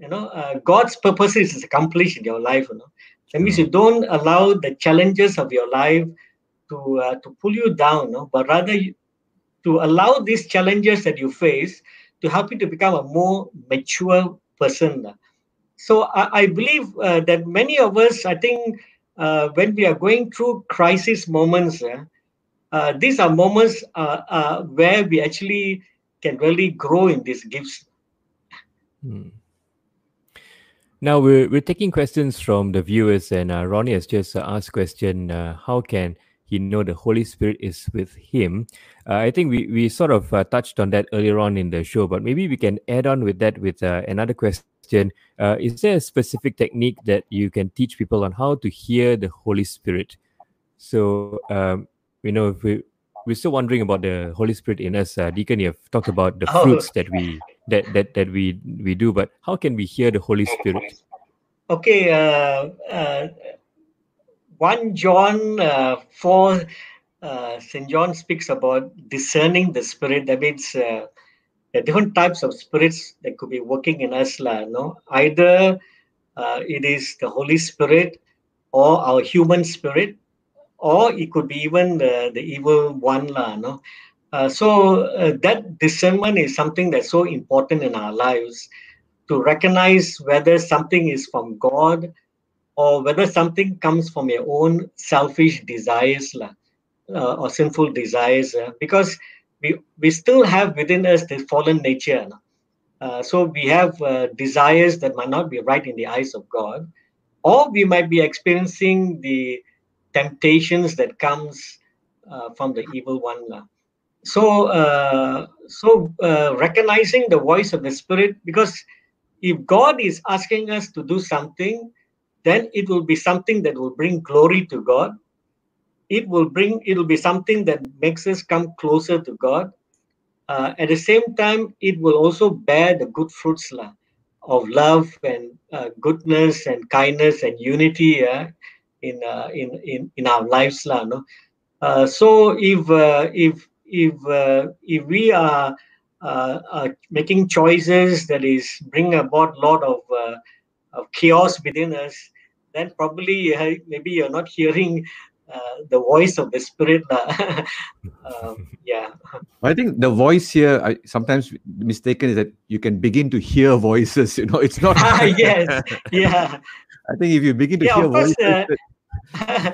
S6: You know, uh, God's purposes is accomplished in your life. You know, that means you don't allow the challenges of your life to uh, to pull you down, no? but rather you, to allow these challenges that you face to help you to become a more mature person. So I, I believe uh, that many of us, I think, uh, when we are going through crisis moments, uh, these are moments uh, uh, where we actually can really grow in these gifts.
S1: Hmm. Now we're, we're taking questions from the viewers, and uh, Ronnie has just asked question: How can he know the Holy Spirit is with him? Uh, I think we we sort of uh, touched on that earlier on in the show, but maybe we can add on with that with uh, another question. Uh, is there a specific technique that you can teach people on how to hear the Holy Spirit? So um, you know, if we we're still wondering about the Holy Spirit in us. Uh, Deacon, you have talked about the
S6: Oh.
S1: fruits that we that that that we we do, but how can we hear the Holy Spirit?
S6: Okay, uh, uh, 1 John uh, 4, uh, St. John speaks about discerning the spirit. That means uh, there are different types of spirits that could be working in us. lah. no? Either uh, it is the Holy Spirit or our human spirit, or it could be even the, the evil one. lah. no? Uh, so uh, that discernment is something that's so important in our lives to recognize whether something is from God or whether something comes from your own selfish desires uh, or sinful desires. uh, because we, we still have within us the fallen nature. Uh, so we have uh, desires that might not be right in the eyes of God, or we might be experiencing the temptations that comes uh, from the evil one. So, uh, so uh, recognizing the voice of the Spirit, because if God is asking us to do something, then it will be something that will bring glory to God. It will bring, it will be something that makes us come closer to God. Uh, at the same time, it will also bear the good fruits lah, of love and uh, goodness and kindness and unity uh, in, uh, in in in our lives lah. No? Uh, so if uh, if if if we are making choices that is bring about lot of, of chaos within us, then probably maybe you're not hearing uh, the voice of the spirit. um, yeah.
S5: I think the voice here, I sometimes mistaken is that you can begin to hear voices. You know, it's not.
S6: Ah, yes. Yeah.
S5: I think if you begin to
S6: Yeah,
S5: hear
S6: of course,
S5: voices,
S6: uh,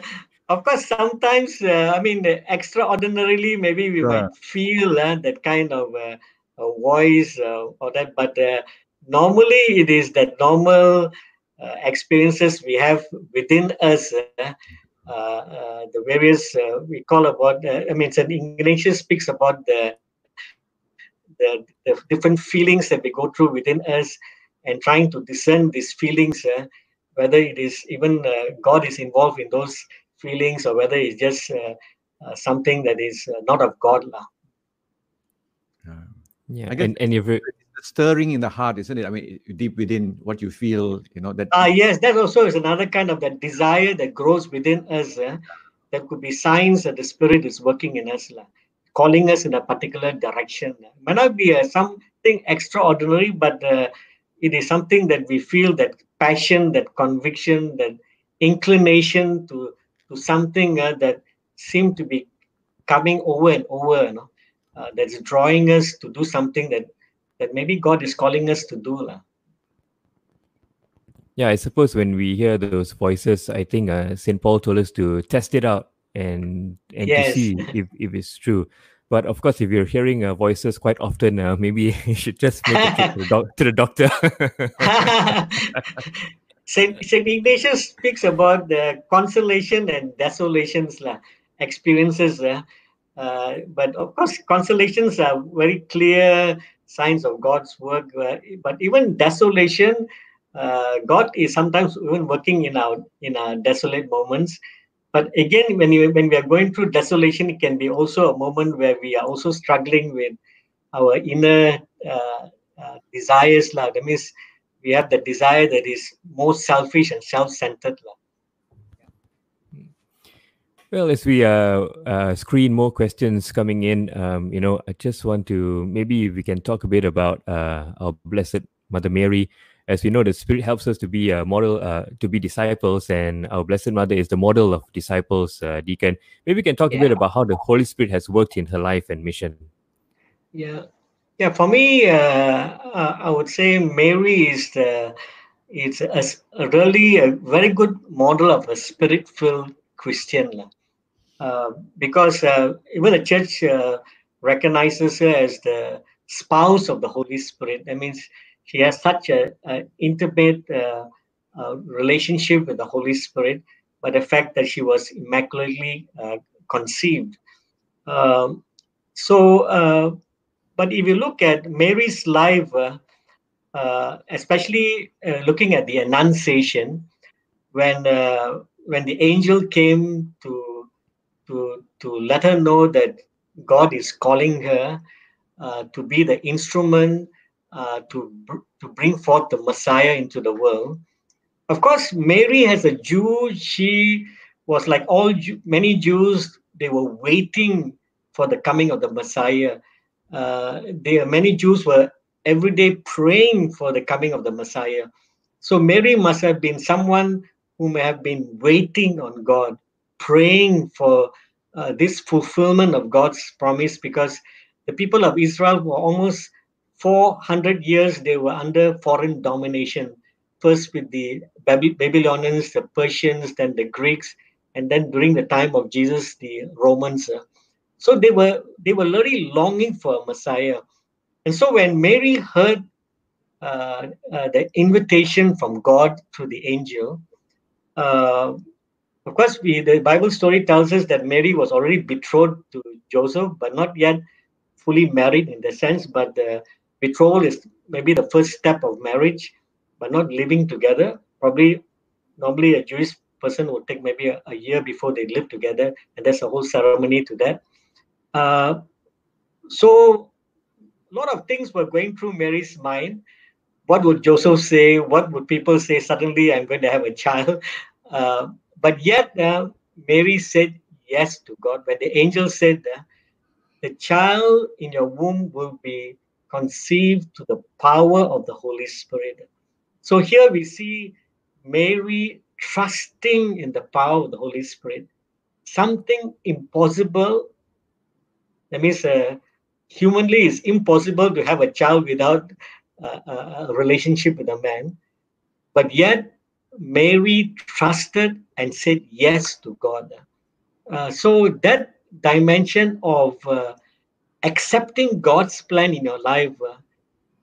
S6: of course, sometimes uh, I mean, extraordinarily, maybe we might feel uh, that kind of uh, a voice uh, or that, but uh, normally it is that normal uh, experiences we have within us. Uh, uh, the various uh, we call about. Uh, I mean, Saint Ignatius speaks about the, the the different feelings that we go through within us, and trying to discern these feelings. Uh, whether it is even uh, God is involved in those feelings or whether it's just uh, uh, something that is uh, not of God. lah.
S1: Yeah,
S5: I guess
S1: and and if it,
S5: the stirring in the heart, isn't it? I mean, deep within what you feel, you know, that
S6: Ah, yes, that also is another kind of that desire that grows within us. Uh, that could be signs that the Spirit is working in us, lah, calling us in a particular direction. Might not be uh, something extraordinary, but uh, it is something that we feel that passion, that conviction, that inclination to to something uh, that seem to be coming over and over. You know, uh, that's drawing us to do something that that maybe God is calling us to do. lah.
S1: yeah, I suppose when we hear those voices, I think uh, Saint Paul told us to test it out and and to see if, if it's true. But of course, if you're hearing uh, voices quite often, uh, maybe you should just make a trip to the, doc- to the doctor.
S6: Saint, Saint Ignatius speaks about the consolation and desolations lah, experiences. lah. Uh, but of course, consolations are very clear signs of God's work. but even desolation, uh, God is sometimes even working in our in our desolate moments. But again, when you when we are going through desolation, it can be also a moment where we are also struggling with our inner uh, uh, desires. lah. That means we have the desire that is more selfish and self-centered. lah.
S1: Well, as we uh, uh, screen more questions coming in, um, you know, I just want to maybe we can talk a bit about uh, our Blessed Mother Mary. As we know, the Spirit helps us to be a model, uh, to be disciples, and our Blessed Mother is the model of disciples. Uh, Deacon, maybe we can talk a bit about how the Holy Spirit has worked in her life and mission.
S6: Yeah, yeah. For me, uh, I would say Mary is the it's a, a really a very good model of a spirit-filled Christian, because uh, even the church uh, recognizes her as the spouse of the Holy Spirit. That means she has such a, a intimate uh, uh, relationship with the Holy Spirit, but the fact that she was immaculately uh, conceived. Um, so, uh, but if you look at Mary's life, uh, uh, especially uh, looking at the Annunciation, when uh, when the angel came to to to let her know that God is calling her uh, to be the instrument uh, to br- to bring forth the Messiah into the world. Of course, Mary, as a Jew, she was like all Jew, many Jews. They were waiting for the coming of the Messiah. Uh, there, many Jews were every day praying for the coming of the Messiah. So Mary must have been someone who may have been waiting on God, praying for uh, this fulfillment of God's promise, because the people of Israel were almost 400 years they were under foreign domination. First with the Baby- Babylonians, the Persians, then the Greeks, and then during the time of Jesus, the Romans. uh, so they were they were really longing for a Messiah. And so when Mary heard uh, uh, the invitation from God through the angel, uh, of course, we, the Bible story tells us that Mary was already betrothed to Joseph, but not yet fully married in the sense. But the betrothal is maybe the first step of marriage, but not living together. Probably, normally a Jewish person would take maybe a, a year before they live together, and there's a whole ceremony to that. Uh, so a lot of things were going through Mary's mind. What would Joseph say? What would people say? Suddenly, I'm going to have a child. Uh, but yet, uh, Mary said yes to God. When the angel said, uh, The child in your womb will be conceived to the power of the Holy Spirit. So here we see Mary trusting in the power of the Holy Spirit. Something impossible. That means uh, humanly it's impossible to have a child without uh, a a relationship with a man. But yet, Mary trusted and said yes to God. Uh, so that dimension of uh, accepting God's plan in your life, uh,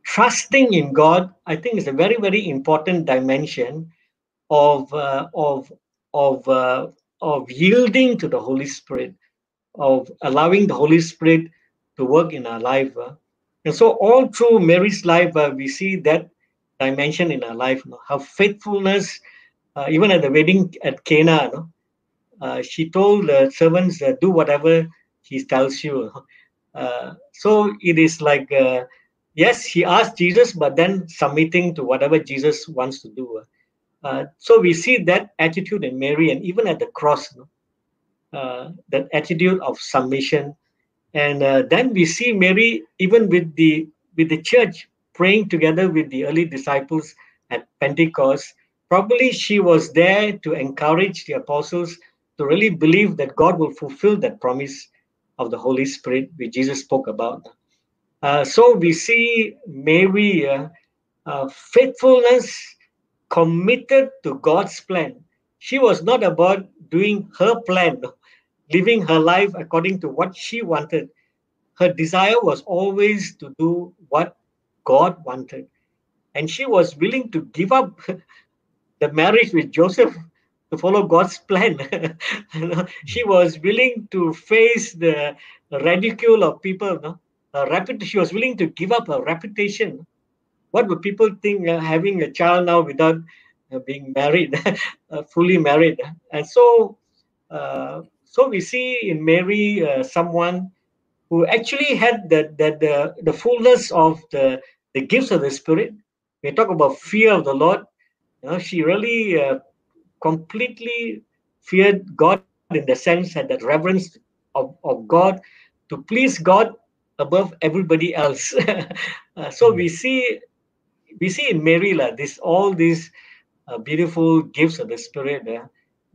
S6: trusting in God, I think is a very very important dimension of uh, of of uh, of yielding to the Holy Spirit, of allowing the Holy Spirit to work in our life. uh. And so all through Mary's life, we see that dimension in her life. her faithfulness, uh, even at the wedding at Cana, know, uh, she told the servants, uh, do whatever he tells you. Uh, so it is like, uh, yes, he asked Jesus, but then submitting to whatever Jesus wants to do. Uh, so we see that attitude in Mary, and even at the cross, uh, that attitude of submission. And then we see Mary, even with the with the church, praying together with the early disciples at Pentecost. Probably she was there to encourage the apostles to really believe that God will fulfill that promise of the Holy Spirit, which Jesus spoke about. Uh, so we see Mary, uh, uh, faithfulness, committed to God's plan. She was not about doing her plan, living her life according to what she wanted. Her desire was always to do what God wanted. And she was willing to give up the marriage with Joseph to follow God's plan. She was willing to face the ridicule of people. No? Her reput- she was willing to give up her reputation. What would people think uh, having a child now without uh, being married, uh, fully married? And so, uh, so we see in Mary uh, someone who actually had the, the, the, the fullness of the, the gifts of the Spirit. We talk about fear of the Lord. You know, she really uh, completely feared God in the sense had that reverence of, of God to please God above everybody else. Uh, so we see we see in Mary lah, this all these uh, beautiful gifts of the Spirit uh,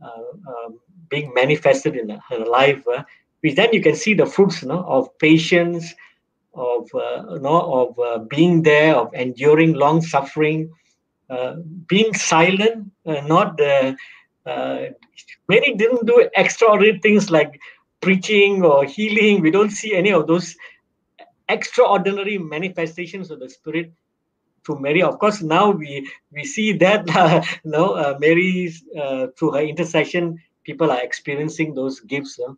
S6: uh, um, being manifested in her life. Uh, which then you can see the fruits you know, of patience, of uh, you know, of uh, being there, of enduring long suffering, being silent, uh, not. Uh, Mary didn't do extraordinary things like preaching or healing. We don't see any of those extraordinary manifestations of the Spirit. through Mary. Of course, now we we see that uh, you know uh, Mary's uh, through her intercession, people are experiencing those gifts. uh.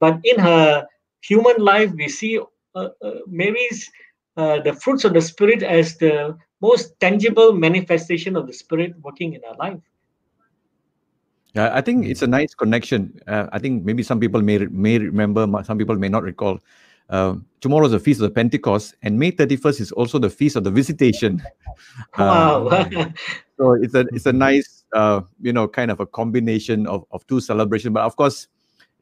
S6: But in her human life, we see uh, uh, Mary's uh, the fruits of the Spirit as the most tangible manifestation of the Spirit working in our life.
S5: Yeah, I think it's a nice connection. Uh, I think maybe some people may may remember, some people may not recall. Uh, tomorrow is the feast of the Pentecost, and May thirty first is also the feast of the Visitation. Uh,
S6: Wow.
S5: so it's a it's a nice uh, you know kind of a combination of, of two celebrations. But of course,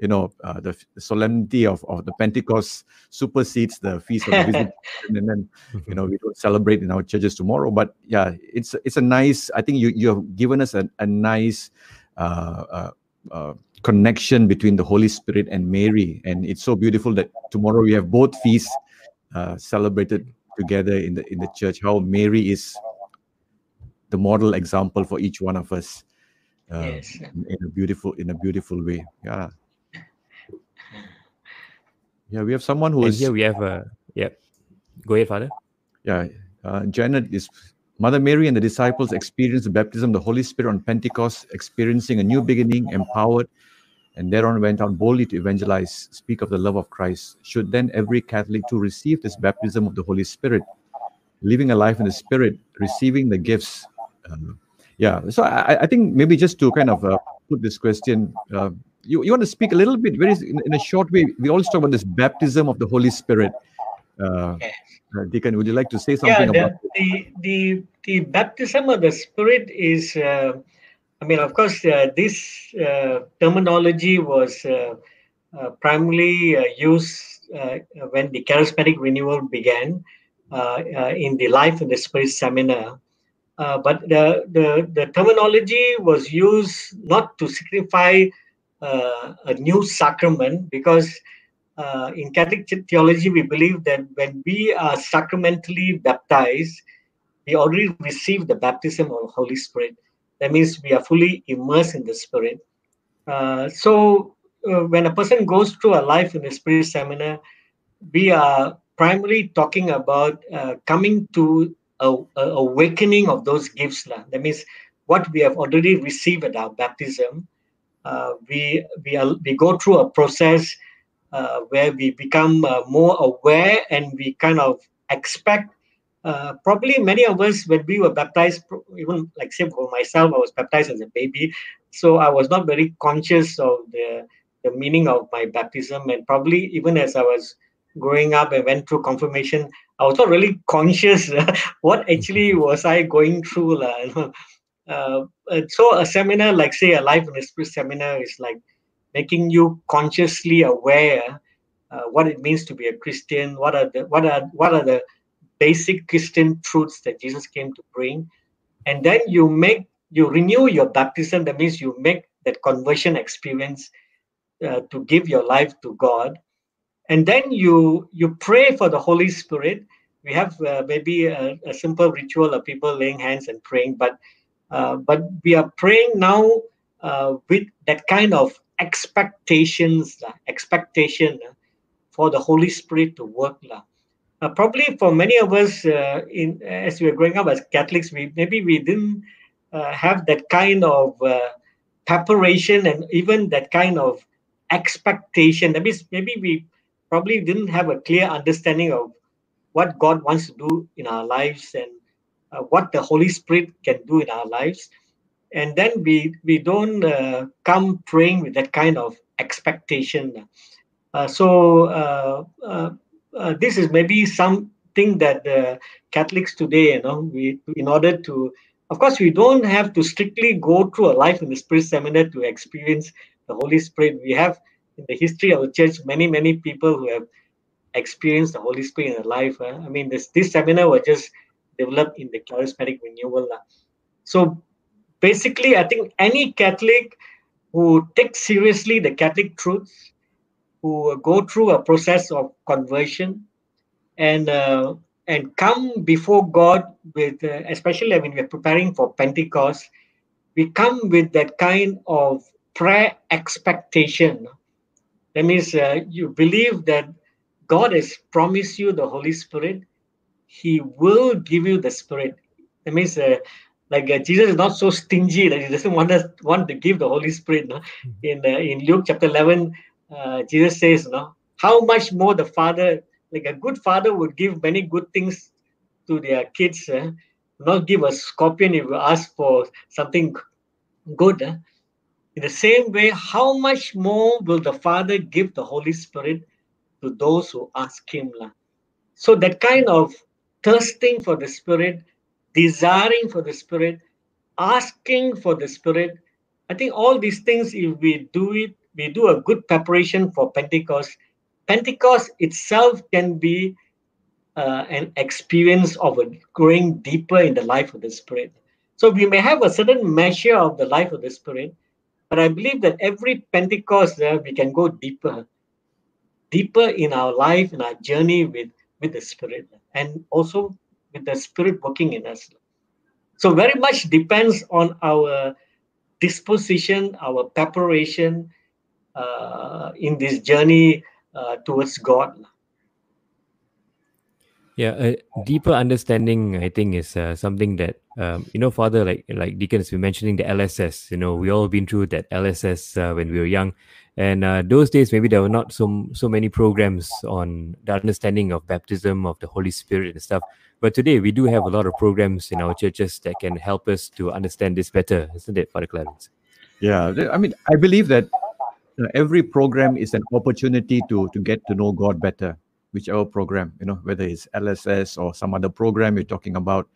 S5: you know uh, the solemnity of, of the Pentecost supersedes the feast of the Visitation, and then you know we don't celebrate in our churches tomorrow. But yeah, it's it's a nice. I think you you have given us a, a nice. Uh, uh, uh, connection between the Holy Spirit and Mary, and it's so beautiful that tomorrow we have both feasts uh, celebrated together in the in the church. How Mary is the model example for each one of us, uh,
S6: Yes.
S5: in a beautiful in a beautiful way. Yeah, yeah. We have someone who
S1: And
S5: is
S1: here we have a yeah. Go ahead, Father.
S5: yeah. Uh, Janet is Mother Mary and the disciples experienced the baptism of the Holy Spirit on Pentecost, experiencing a new beginning, empowered, and thereon went out boldly to evangelize, speak of the love of Christ. Should then every Catholic too receive this baptism of the Holy Spirit, living a life in the Spirit, receiving the gifts? Um, yeah, so I, I think maybe just to kind of uh, put this question, uh, you, you want to speak a little bit, very in, in a short way. We always talk about this baptism of the Holy Spirit. Uh,
S6: Yes.
S5: uh, Deacon, would you like to say
S6: yeah
S5: something
S6: the,
S5: about
S6: the the the baptism of the spirit is uh, i mean of course uh, this uh, terminology was uh, uh, primarily uh, used uh, when the charismatic renewal began uh, uh, in the life of the spirit seminar uh, but the, the the terminology was used not to signify a new sacrament because uh, in Catholic theology, we believe that when we are sacramentally baptized, we already receive the baptism of Holy Spirit. That means we are fully immersed in the Spirit. Uh, so uh, when a person goes through a life in the Spirit seminar, we are primarily talking about uh, coming to a, a awakening of those gifts. That means what we have already received at our baptism. Uh, we we are, we go through a process uh, where we become uh, more aware and we kind of expect. Uh, probably many of us, when we were baptized, even like say for myself, I was baptized as a baby, so I was not very conscious of the the meaning of my baptism, and probably even as I was growing up and went through confirmation, I was not really conscious what actually was I going through, lah. Uh, so a seminar like say a life in the spirit seminar is like making you consciously aware uh, what it means to be a Christian. What are the what are what are the basic Christian truths that Jesus came to bring, and then you make you renew your baptism. That means you make that conversion experience uh, to give your life to God, and then you you pray for the Holy Spirit. We have uh, maybe a, a simple ritual of people laying hands and praying, but but we are praying now uh, with that kind of expectations, lah, expectation uh, for the Holy Spirit to work. Uh, probably for many of us, uh, in as we were growing up as Catholics, we maybe we didn't uh, have that kind of uh, preparation and even that kind of expectation. That means maybe we probably didn't have a clear understanding of what God wants to do in our lives and uh, what the Holy Spirit can do in our lives. And then we we don't uh, come praying with that kind of expectation. Uh, so uh, uh, this is maybe something that the catholics today you know we in order to of course we don't have to strictly go through a life in the spirit seminar to experience the holy spirit. We have in the history of the church many many people who have experienced the holy spirit in their life i mean this this seminar was just developed in the charismatic renewal so basically, I think any Catholic who takes seriously the Catholic truths, who go through a process of conversion, and uh, and come before God with, uh, especially when we're preparing for Pentecost, we come with that kind of prayer expectation. That means uh, you believe that God has promised you the Holy Spirit. He will give you the Spirit That means uh, like uh, Jesus is not so stingy that he doesn't want us want to give the Holy Spirit. No? In uh, in Luke chapter eleven, uh, Jesus says, "No, how much more the Father, like a good father, would give many good things to their kids, uh, not give a scorpion if you ask for something good." uh. In the same way, how much more will the Father give the Holy Spirit to those who ask Him? So that kind of thirsting for the Spirit, desiring for the Spirit, asking for the Spirit. I think all these things, if we do it, we do a good preparation for Pentecost. Pentecost itself can be uh, an experience of a growing deeper in the life of the Spirit. So we may have a certain measure of the life of the Spirit, but I believe that every Pentecost uh, we can go deeper, deeper in our life, in our journey with with the Spirit, and also with the Spirit working in us. So very much depends on our disposition, our preparation uh, in this journey uh, towards God.
S1: Yeah, a deeper understanding, I think, is uh, something that um, you know, Father, like like Deacon has been mentioning the LSS. You know, we all been through that LSS uh, when we were young, and uh, those days maybe there were not so so many programs on the understanding of baptism of the Holy Spirit and stuff. But today we do have a lot of programs in our churches that can help us to understand this better, isn't it, Father Clarence?
S5: Yeah, I mean, I believe that every program is an opportunity to to get to know God better. Whichever program, you know, whether it's LSS or some other program you're talking about,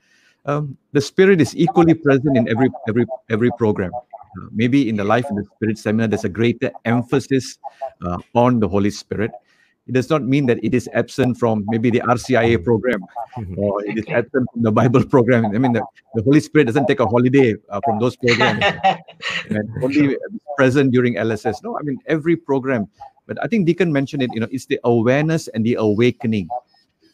S5: um, the Spirit is equally present in every every every program. Uh, maybe in the Life in the Spirit seminar, there's a greater emphasis uh, on the Holy Spirit. It does not mean that it is absent from maybe the RCIA program or it is absent from the Bible program. I mean, the, the Holy Spirit doesn't take a holiday uh, from those programs and only present during LSS. No, I mean every program. But I think Deacon mentioned it. You know, it's the awareness and the awakening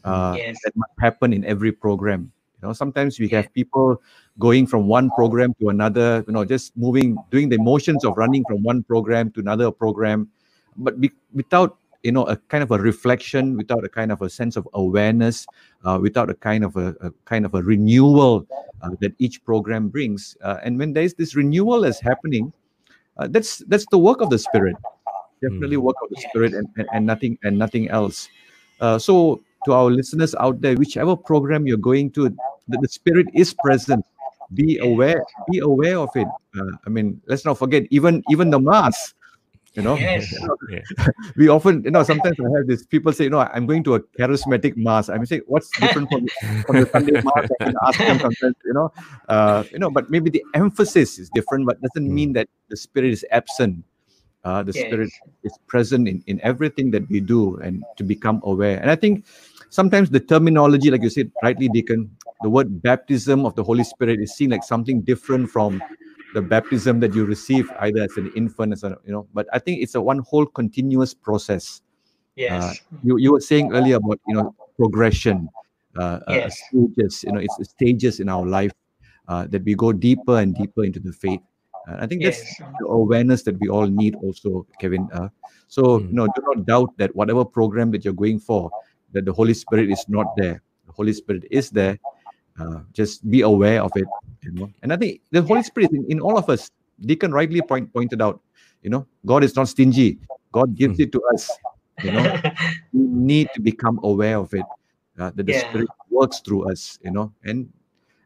S5: uh,
S6: Yes.
S5: that must happen in every program. You know, sometimes we have people going from one program to another. You know, just moving, doing the motions of running from one program to another program, but be, without you know a kind of a reflection, without a kind of a sense of awareness, uh, without a kind of a, a kind of a renewal uh, that each program brings. Uh, and when there's this renewal is happening, uh, that's that's the work of the Spirit. Definitely work of the Spirit and, and, and nothing and nothing else. Uh, so to our listeners out there, whichever program you're going to, the, the Spirit is present. Be aware. Be aware of it. Uh, I mean, let's not forget even even the mass. You know,
S6: Yes.
S5: we often, you know, sometimes I have this people say, you know, I'm going to a charismatic mass. I'm saying, what's different from, from the Sunday mass? I can ask them sometimes, you know, uh, you know, but maybe the emphasis is different, but doesn't mean that the spirit is absent. Uh, the spirit is present in, in everything that we do and to become aware. And I think sometimes the terminology, like you said, rightly, Deacon, the word baptism of the Holy Spirit is seen like something different from the baptism that you receive either as an infant, as a, you know, but I think it's a one whole continuous process.
S6: Yes.
S5: You, you were saying earlier about, you know, progression, uh, uh, stages, you know, it's stages in our life uh, that we go deeper and deeper into the faith. Uh, I think that's
S6: Yes.
S5: the awareness that we all need also, Kevin. Uh, so, you know, do not doubt that whatever program that you're going for, that the Holy Spirit is not there. The Holy Spirit is there. Uh, just be aware of it. You know, and I think the Holy Spirit in, in all of us. Deacon rightly point, pointed out. You know, God is not stingy. God gives it to us. You know, we need to become aware of it. Uh, that the
S6: Yeah.
S5: Spirit works through us. You know, and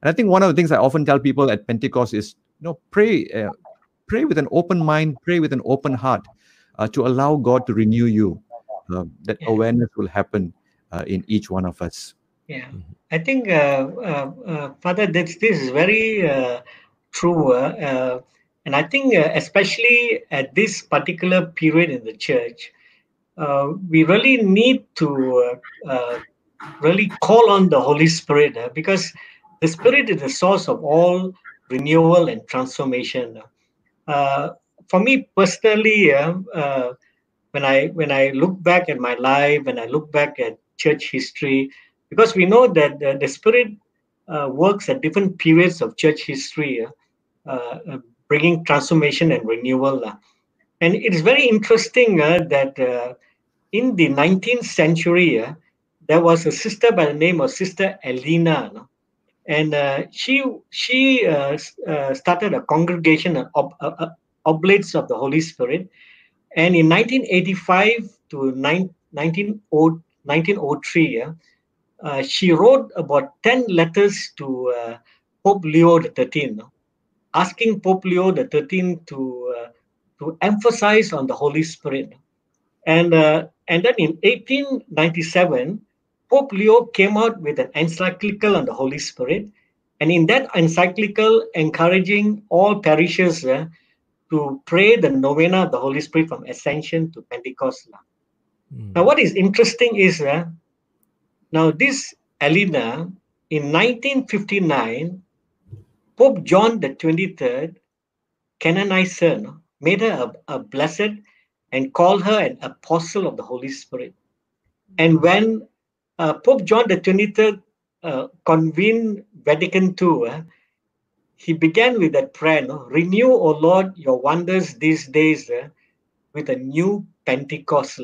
S5: and I think one of the things I often tell people at Pentecost is, you know, pray, uh, pray with an open mind, pray with an open heart, uh, to allow God to renew you. Uh, that awareness will happen uh, in each one of us.
S6: Yeah, I think, uh, uh, uh, Father, this this is very uh, true, uh, uh, and I think uh, especially at this particular period in the church, uh, we really need to uh, uh, really call on the Holy Spirit uh, because the Spirit is the source of all renewal and transformation. Uh, for me personally, uh, uh, when I when I look back at my life, when I look back at church history, because we know that the, the Spirit uh, works at different periods of church history, uh, uh, bringing transformation and renewal. uh. And it is very interesting uh, that in the 19th century, there was a sister by the name of Sister Elena. and she she started a congregation of ob- Oblates of the Holy Spirit, and in 1985 to 9, 19, 1903, yeah, uh, she wrote about 10 letters to uh, Pope Leo XIII, asking Pope Leo XIII to uh, to emphasize on the Holy Spirit. And uh, and then in 1897, Pope Leo came out with an encyclical on the Holy Spirit, and in that encyclical, encouraging all parishes uh, to pray the novena of the Holy Spirit from Ascension to Pentecost.
S1: Mm.
S6: Now, what is interesting is uh, now this Elena in 1959, Pope John the 23rd canonized her, no? made her a, a blessed, and called her an apostle of the Holy Spirit. And when uh, Pope John the 23rd uh, convened Vatican II, uh, he began with that prayer, no? renew, O Lord, your wonders these days uh, with a new Pentecost.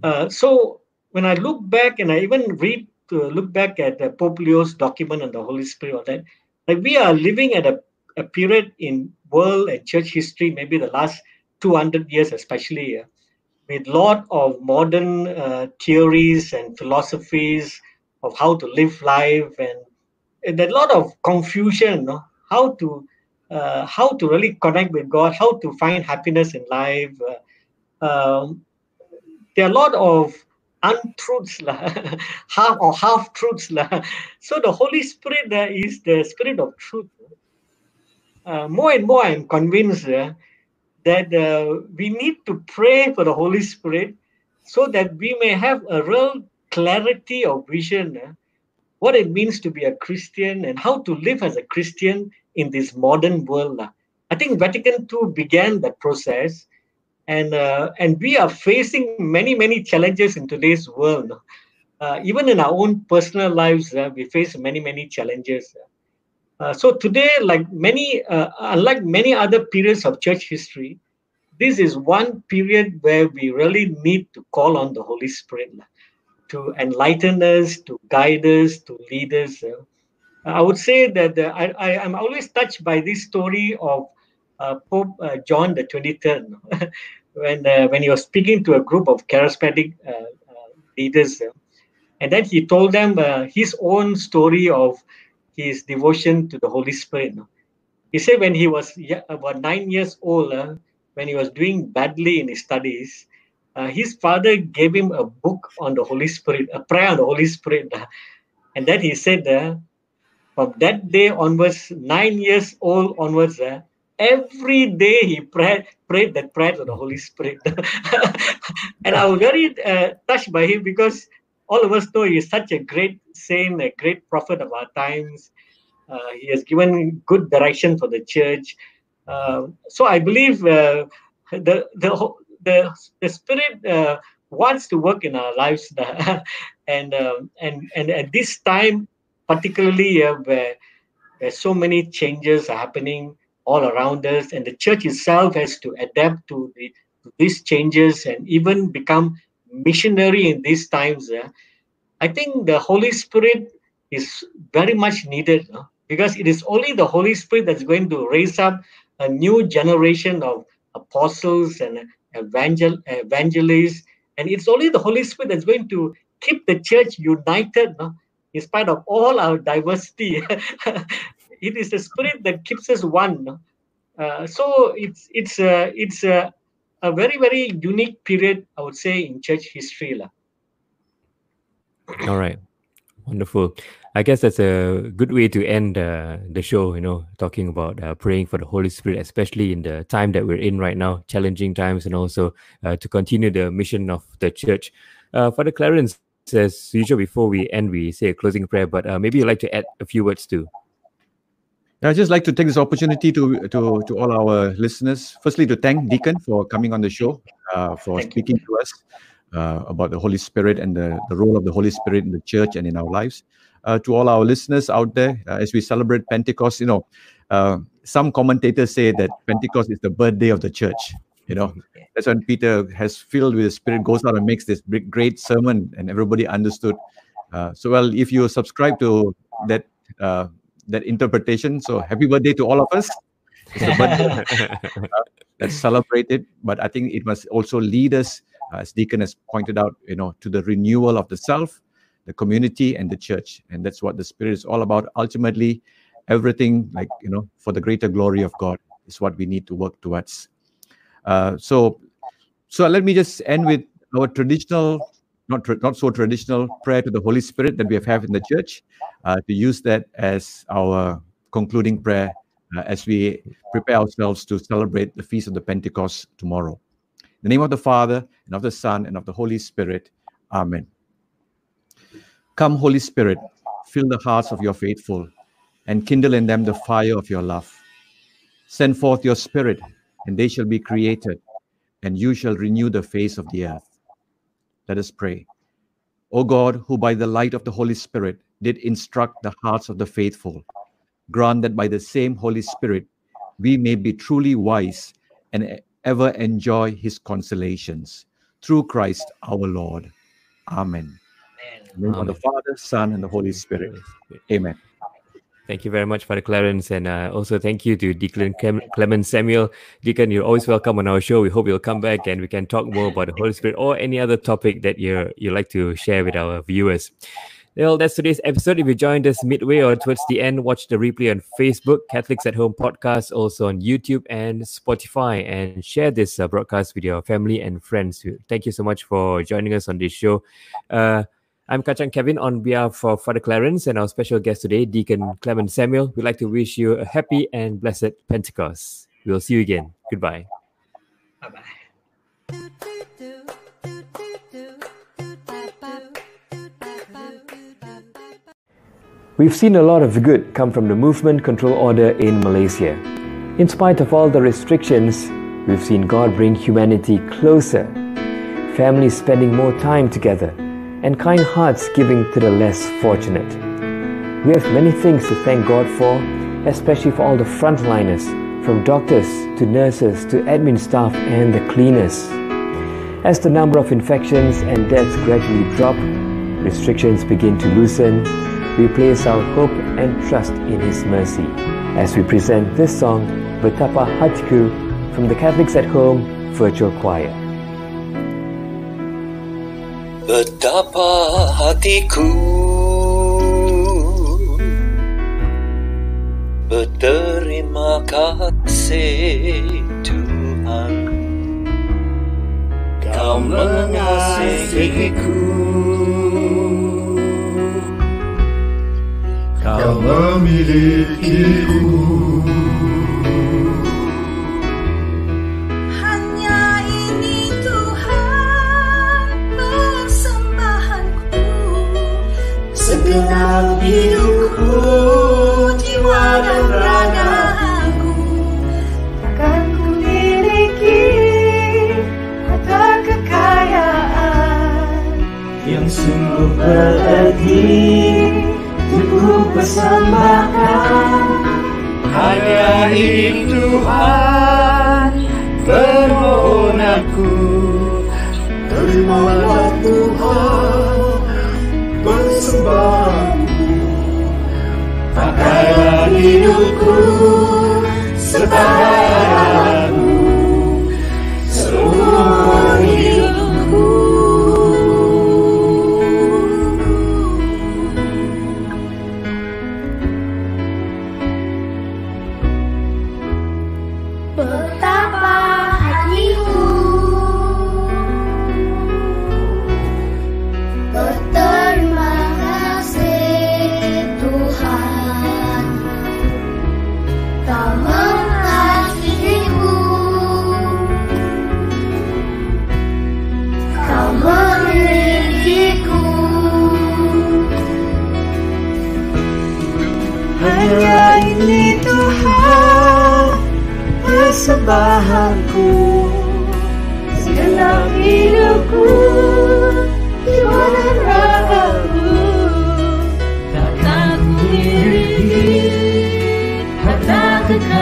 S6: Lah." Uh, so when I look back and I even read to look back at uh, Pope Leo's document on the Holy Spirit, all that, like we are living at a, a period in world and church history, maybe the last 200 years, especially, uh, with lot of modern uh, theories and philosophies of how to live life and, and a lot of confusion, no? how to uh, how to really connect with God, how to find happiness in life. Uh, um, there are a lot of untruths, half or half truths. So the Holy Spirit is the spirit of truth. Uh, more and more, I'm convinced uh, that uh, we need to pray for the Holy Spirit so that we may have a real clarity of vision uh, what it means to be a Christian and how to live as a Christian in this modern world. I think Vatican II began that process, and uh, and we are facing many many challenges in today's world. Uh, even in our own personal lives, uh, we face many many challenges. Uh, so today, like many, uh, unlike many other periods of church history, this is one period where we really need to call on the Holy Spirit to enlighten us, to guide us, to lead us. uh. I would say that uh, I, I am always touched by this story of uh, Pope uh, John the 23rd, when uh, when he was speaking to a group of charismatic uh, uh, leaders, uh, and then he told them uh, his own story of his devotion to the Holy Spirit. He said when he was about nine years old, uh, when he was doing badly in his studies, uh, his father gave him a book on the Holy Spirit, a prayer on the Holy Spirit. uh, and then he said, uh, from that day onwards, nine years old onwards, uh, every day he prayed, prayed that prayer to the Holy Spirit. and I was very uh, touched by him because all of us know he is such a great saint, a great prophet of our times. Uh, he has given good direction for the church. Uh, so I believe uh, the, the the the Spirit uh, wants to work in our lives, and um, and and at this time, particularly uh, where where so many changes are happening all around us, and the church itself has to adapt to, the, to these changes and even become missionary in these times. uh, I think the Holy Spirit is very much needed no? because it is only the Holy Spirit that's going to raise up a new generation of apostles and evangel- evangelists. And it's only the Holy Spirit that's going to keep the church united no? in spite of all our diversity. it is the Spirit that keeps us one. Uh, so it's it's a it's a, a very very unique period I would say in church history lah.
S1: All right. Wonderful. I guess that's a good way to end uh, the show, you know, talking about uh, praying for the Holy Spirit, especially in the time that we're in right now, challenging times, and also uh, to continue the mission of the church. Uh, Father Clarence, as usual, before we end, we say a closing prayer, but uh, maybe you'd like to add a few words too.
S5: I'd just like to take this opportunity to to to all our listeners. Firstly, to thank Deacon for coming on the show, uh, for
S6: Thank you.
S5: speaking to us uh, about the Holy Spirit and the, the role of the Holy Spirit in the church and in our lives. Uh, to all our listeners out there, uh, as we celebrate Pentecost, you know, uh, some commentators say that Pentecost is the birthday of the church. You know, that's when Peter has filled with the Spirit, goes out and makes this big, great sermon, and everybody understood. Uh, so, well, if you subscribe to that uh, that interpretation. So happy birthday to all of us. Let's celebrate it. But I think it must also lead us, uh, as Deacon has pointed out, you know, to the renewal of the self, the community, and the church. And that's what the Spirit is all about. Ultimately, everything like you know for the greater glory of God is what we need to work towards. Uh, so, so let me just end with our traditional. Not, not so traditional prayer to the Holy Spirit that we have, have in the church, uh, to use that as our concluding prayer uh, as we prepare ourselves to celebrate the feast of the Pentecost tomorrow. In the name of the Father, and of the Son, and of the Holy Spirit. Amen. Come, Holy Spirit, fill the hearts of your faithful, and kindle in them the fire of your love. Send forth your Spirit, and they shall be created, and you shall renew the face of the earth. Let us pray. O God, who by the light of the Holy Spirit did instruct the hearts of the faithful, grant that by the same Holy Spirit we may be truly wise and ever enjoy his consolations. Through Christ our Lord. Amen. Name of the Father, Son, and the Holy Spirit. Amen.
S1: Thank you very much, Father Clarence, and uh, also thank you to Deacon Clem- Clement Samuel. Deacon, you're always welcome on our show. We hope you'll come back and we can talk more about the Holy Spirit or any other topic that you you like to share with our viewers. Well, that's today's episode. If you joined us midway or towards the end, watch the replay on Facebook, Catholics at Home podcast, also on YouTube and Spotify, and share this uh, broadcast with your family and friends. Thank you so much for joining us on this show. Uh, I'm Kachang Kevin on behalf of Father Clarence and our special guest today, Deacon Clement Samuel. We'd like to wish you a happy and blessed Pentecost. We'll see you again. Goodbye.
S6: Bye bye.
S1: We've seen a lot of good come from the movement control order in Malaysia. In spite of all the restrictions, we've seen God bring humanity closer, families spending more time together, and kind hearts giving to the less fortunate. We have many things to thank God for, especially for all the frontliners, from doctors to nurses to admin staff and the cleaners. As the number of infections and deaths gradually drop, restrictions begin to loosen, we place our hope and trust in His mercy as we present this song, Betapa Hatiku, from the Catholics at Home Virtual Choir.
S2: Betapa hatiku Berterima kasih Tuhan. Kau mengasihiku.
S3: Kau memilikiku
S4: Segenap hidupku, jiwa dan ragaku Takkan ku miliki harta kekayaan.
S3: Yang sungguh berarti Untuk persembahkan Hanya ini Tuhan Permohonanku Terimalah Tuhan Persembahanku hidupku. Sebagai
S4: miliki Harta